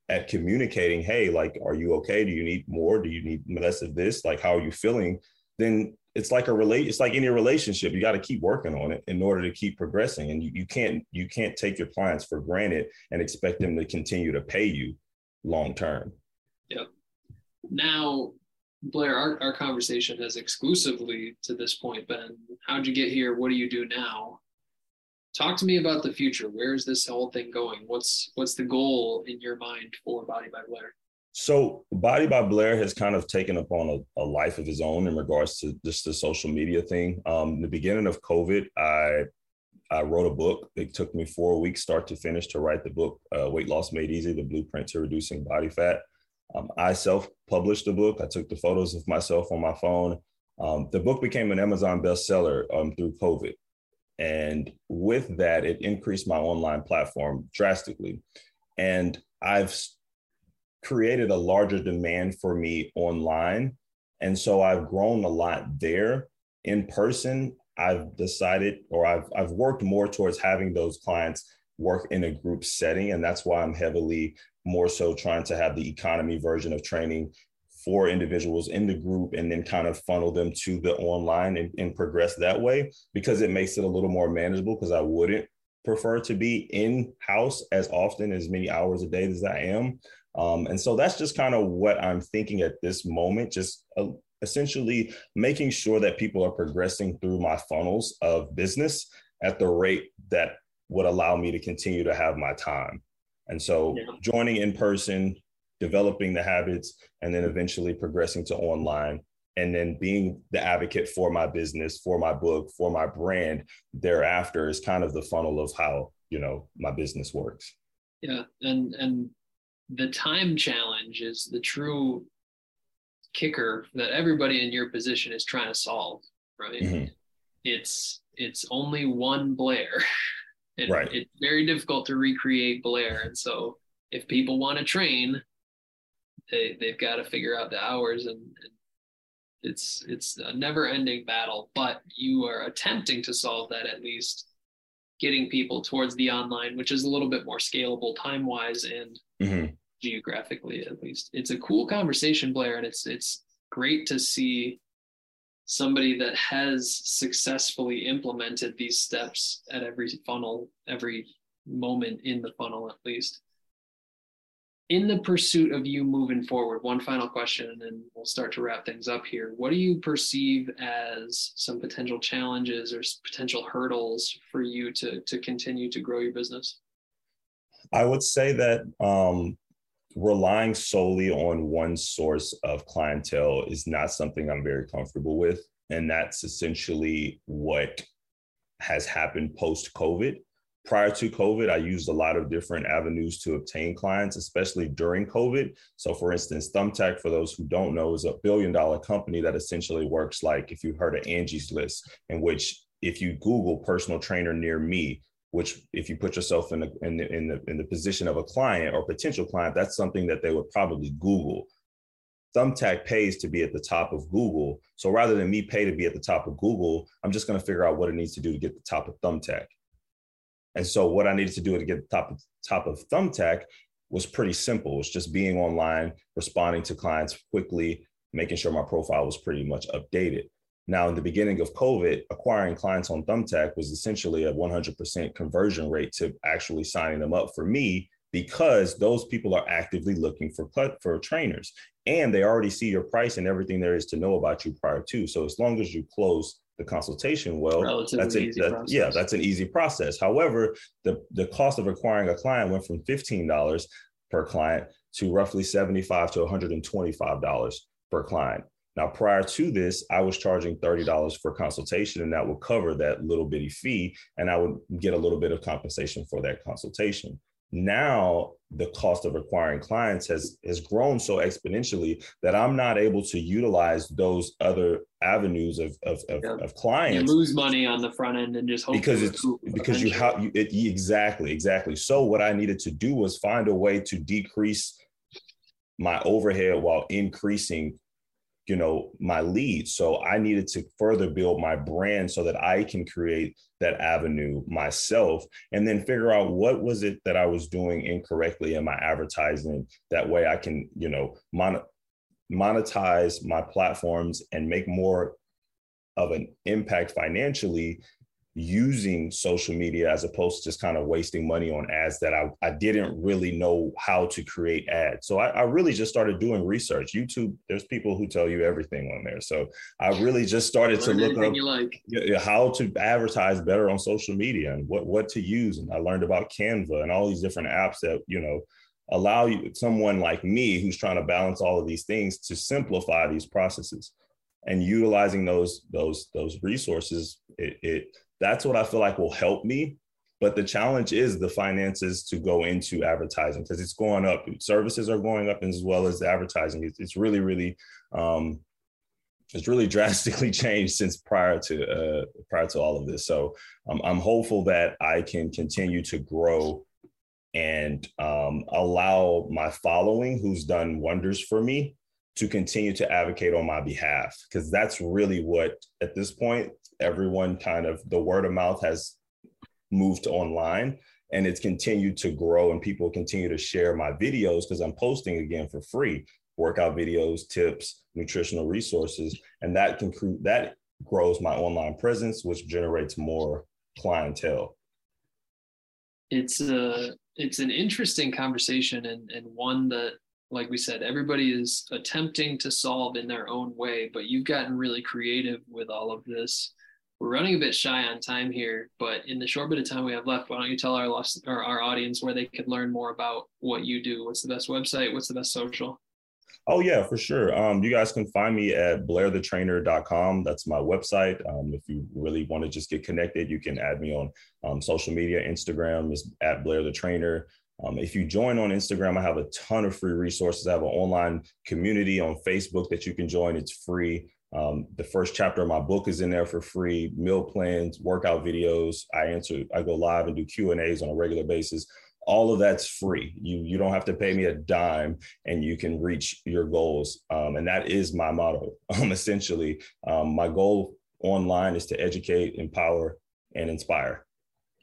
at communicating, hey, like, are you okay? Do you need more? Do you need less of this? Like, how are you feeling? Then it's like a relate it's like any relationship you got to keep working on it in order to keep progressing and you, you can't you can't take your clients for granted and expect them to continue to pay you long term. Yep. Now blair our, our conversation has exclusively to this point been how'd you get here? What do you do now? Talk to me about the future. Where's this whole thing going? What's what's the goal in your mind for body by blair so Body by Blair has kind of taken upon a, a, life of his own in regards to just the social media thing. Um, the beginning of COVID, I I wrote a book. It took me four weeks, start to finish, to write the book, uh, Weight Loss Made Easy: The Blueprint to Reducing Body Fat. Um, I self-published the book. I took the photos of myself on my phone. Um, the book became an Amazon bestseller um, through COVID, and with that, it increased my online platform drastically. And I've created a larger demand for me online. And so I've grown a lot there. In person, I've decided or I've, I've worked more towards having those clients work in a group setting. And that's why I'm heavily more so trying to have the economy version of training for individuals in the group and then kind of funnel them to the online and, and progress that way because it makes it a little more manageable because I wouldn't prefer to be in house as often as many hours a day as I am. Um, and so that's just kind of what I'm thinking at this moment, just a, essentially making sure that people are progressing through my funnels of business at the rate that would allow me to continue to have my time. And so yeah. joining in person, developing the habits, and then eventually progressing to online and then being the advocate for my business for my book for my brand thereafter is kind of the funnel of how you know my business works yeah and and the time challenge is the true kicker that everybody in your position is trying to solve right mm-hmm. it's it's only one blair and right. it's very difficult to recreate blair and so if people want to train they they've got to figure out the hours and, and it's it's a never ending battle but you are attempting to solve that at least getting people towards the online which is a little bit more scalable time wise and mm-hmm. Geographically at least it's a cool conversation blair and it's it's great to see somebody that has successfully implemented these steps at every funnel every moment in the funnel at least in the pursuit of you moving forward, one final question, and then we'll start to wrap things up here. What do you perceive as some potential challenges or potential hurdles for you to to continue to grow your business? I would say that um, relying solely on one source of clientele is not something I'm very comfortable with, and that's essentially what has happened post COVID prior to COVID, I used a lot of different avenues to obtain clients, especially during COVID. So, for instance, Thumbtack, for those who don't know, is a billion dollar company that essentially works like if you've heard of Angie's List, in which if you Google personal trainer near me, which if you put yourself in the, in the, in the, in the position of a client or potential client, that's something that they would probably Google. Thumbtack pays to be at the top of Google. So rather than me pay to be at the top of Google, I'm just going to figure out what it needs to do to get the top of Thumbtack. And so what I needed to do to get the top of, top of Thumbtack was pretty simple. It's just being online, responding to clients quickly, making sure my profile was pretty much updated. Now, in the beginning of COVID, acquiring clients on Thumbtack was essentially a 100% conversion rate to actually signing them up for me because those people are actively looking for for trainers. And they already see your price and everything there is to know about you prior to. So as long as you close the consultation well Relatively that's a that, yeah that's an easy process. However the the cost of acquiring a client went from $15 per client to roughly 75 to $125 per client now prior to this i was charging $30 for consultation and that would cover that little bitty fee and i would get a little bit of compensation for that consultation now the cost of acquiring clients has has grown so exponentially that I'm not able to utilize those other avenues of of, of, yeah. of clients. You lose money on the front end and just because it's because you have you it, exactly exactly. So what I needed to do was find a way to decrease my overhead while increasing you know my lead. So i needed to further build my brand so that i can create that avenue myself and then figure out what was it that i was doing incorrectly in my advertising. That way i can you know mon- monetize my platforms and make more of an impact financially using social media as opposed to just kind of wasting money on ads that I, I didn't really know how to create ads. So I, I, really just started doing research. YouTube, there's people who tell you everything on there. So I really just started to look up like. how to advertise better on social media and what, what to use. And I learned about Canva and all these different apps that, you know, allow you someone like me who's trying to balance all of these things to simplify these processes and utilizing those those those resources it, it that's what I feel like will help me. But the challenge is the finances to go into advertising because it's going up. Services are going up as well as advertising. It's, it's really, really, um, it's really drastically changed since prior to uh, prior to all of this. So um, I'm hopeful that I can continue to grow and um, allow my following, who's done wonders for me, to continue to advocate on my behalf because that's really what at this point everyone kind of the word of mouth has moved online and it's continued to grow and people continue to share my videos because i'm posting again for free workout videos tips nutritional resources and that can that grows my online presence which generates more clientele it's a it's an interesting conversation and and one that like we said, everybody is attempting to solve in their own way, but you've gotten really creative with all of this. We're running a bit shy on time here, but in the short bit of time we have left, why don't you tell our lost, or our audience where they could learn more about what you do? What's the best website? What's the best social? Oh yeah, for sure. Um, you guys can find me at blairthetrainer.com. That's my website. Um, if you really want to just get connected, you can add me on um, social media. Instagram is at Blair the Trainer. Um, if you join on Instagram, I have a ton of free resources. I have an online community on Facebook that you can join. It's free. Um, the first chapter of my book is in there for free. Meal plans, workout videos. I answer. I go live and do Q and A's on a regular basis. All of that's free. You you don't have to pay me a dime, and you can reach your goals. Um, and that is my motto. Um, essentially, um, my goal online is to educate, empower, and inspire.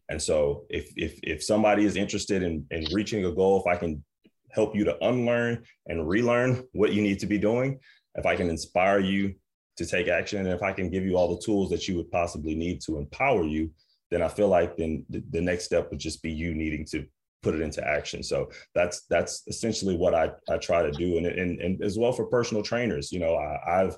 And so if if if somebody is interested in in reaching a goal, if I can help you to unlearn and relearn what you need to be doing, if I can inspire you to take action, and if I can give you all the tools that you would possibly need to empower you, then I feel like then the, the next step would just be you needing to put it into action. So that's that's essentially what I I try to do, and and, and as well for personal trainers. You know, I, I've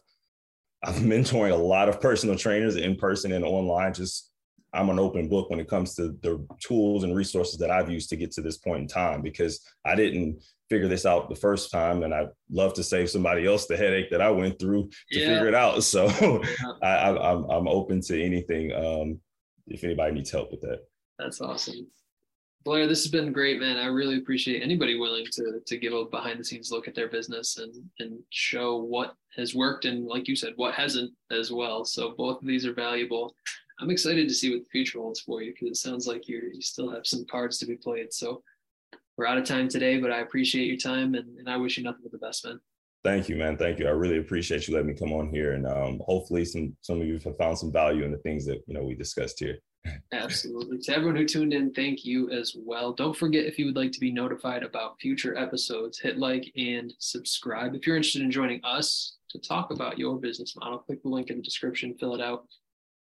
I'm mentoring a lot of personal trainers in person and online, just I'm an open book when it comes to the tools and resources that I've used to get to this point in time because I didn't figure this out the first time and I'd love to save somebody else the headache that I went through to yeah. figure it out. So. I, am I'm, I'm open to anything um, if anybody needs help with that. That's awesome. Blair, this has been great, man. I really appreciate anybody willing to to give a behind the scenes look at their business and and show what has worked and like you said, what hasn't as well. So both of these are valuable. I'm excited to see what the future holds for you because it sounds like you you still have some cards to be played. So we're out of time today, but I appreciate your time and, and I wish you nothing but the best, man. Thank you, man. Thank you. I really appreciate you letting me come on here, and um, hopefully, some some of you have found some value in the things that you know we discussed here. Absolutely. To everyone who tuned in, thank you as well. Don't forget if you would like to be notified about future episodes, hit like and subscribe. If you're interested in joining us to talk about your business model, click the link in the description, fill it out.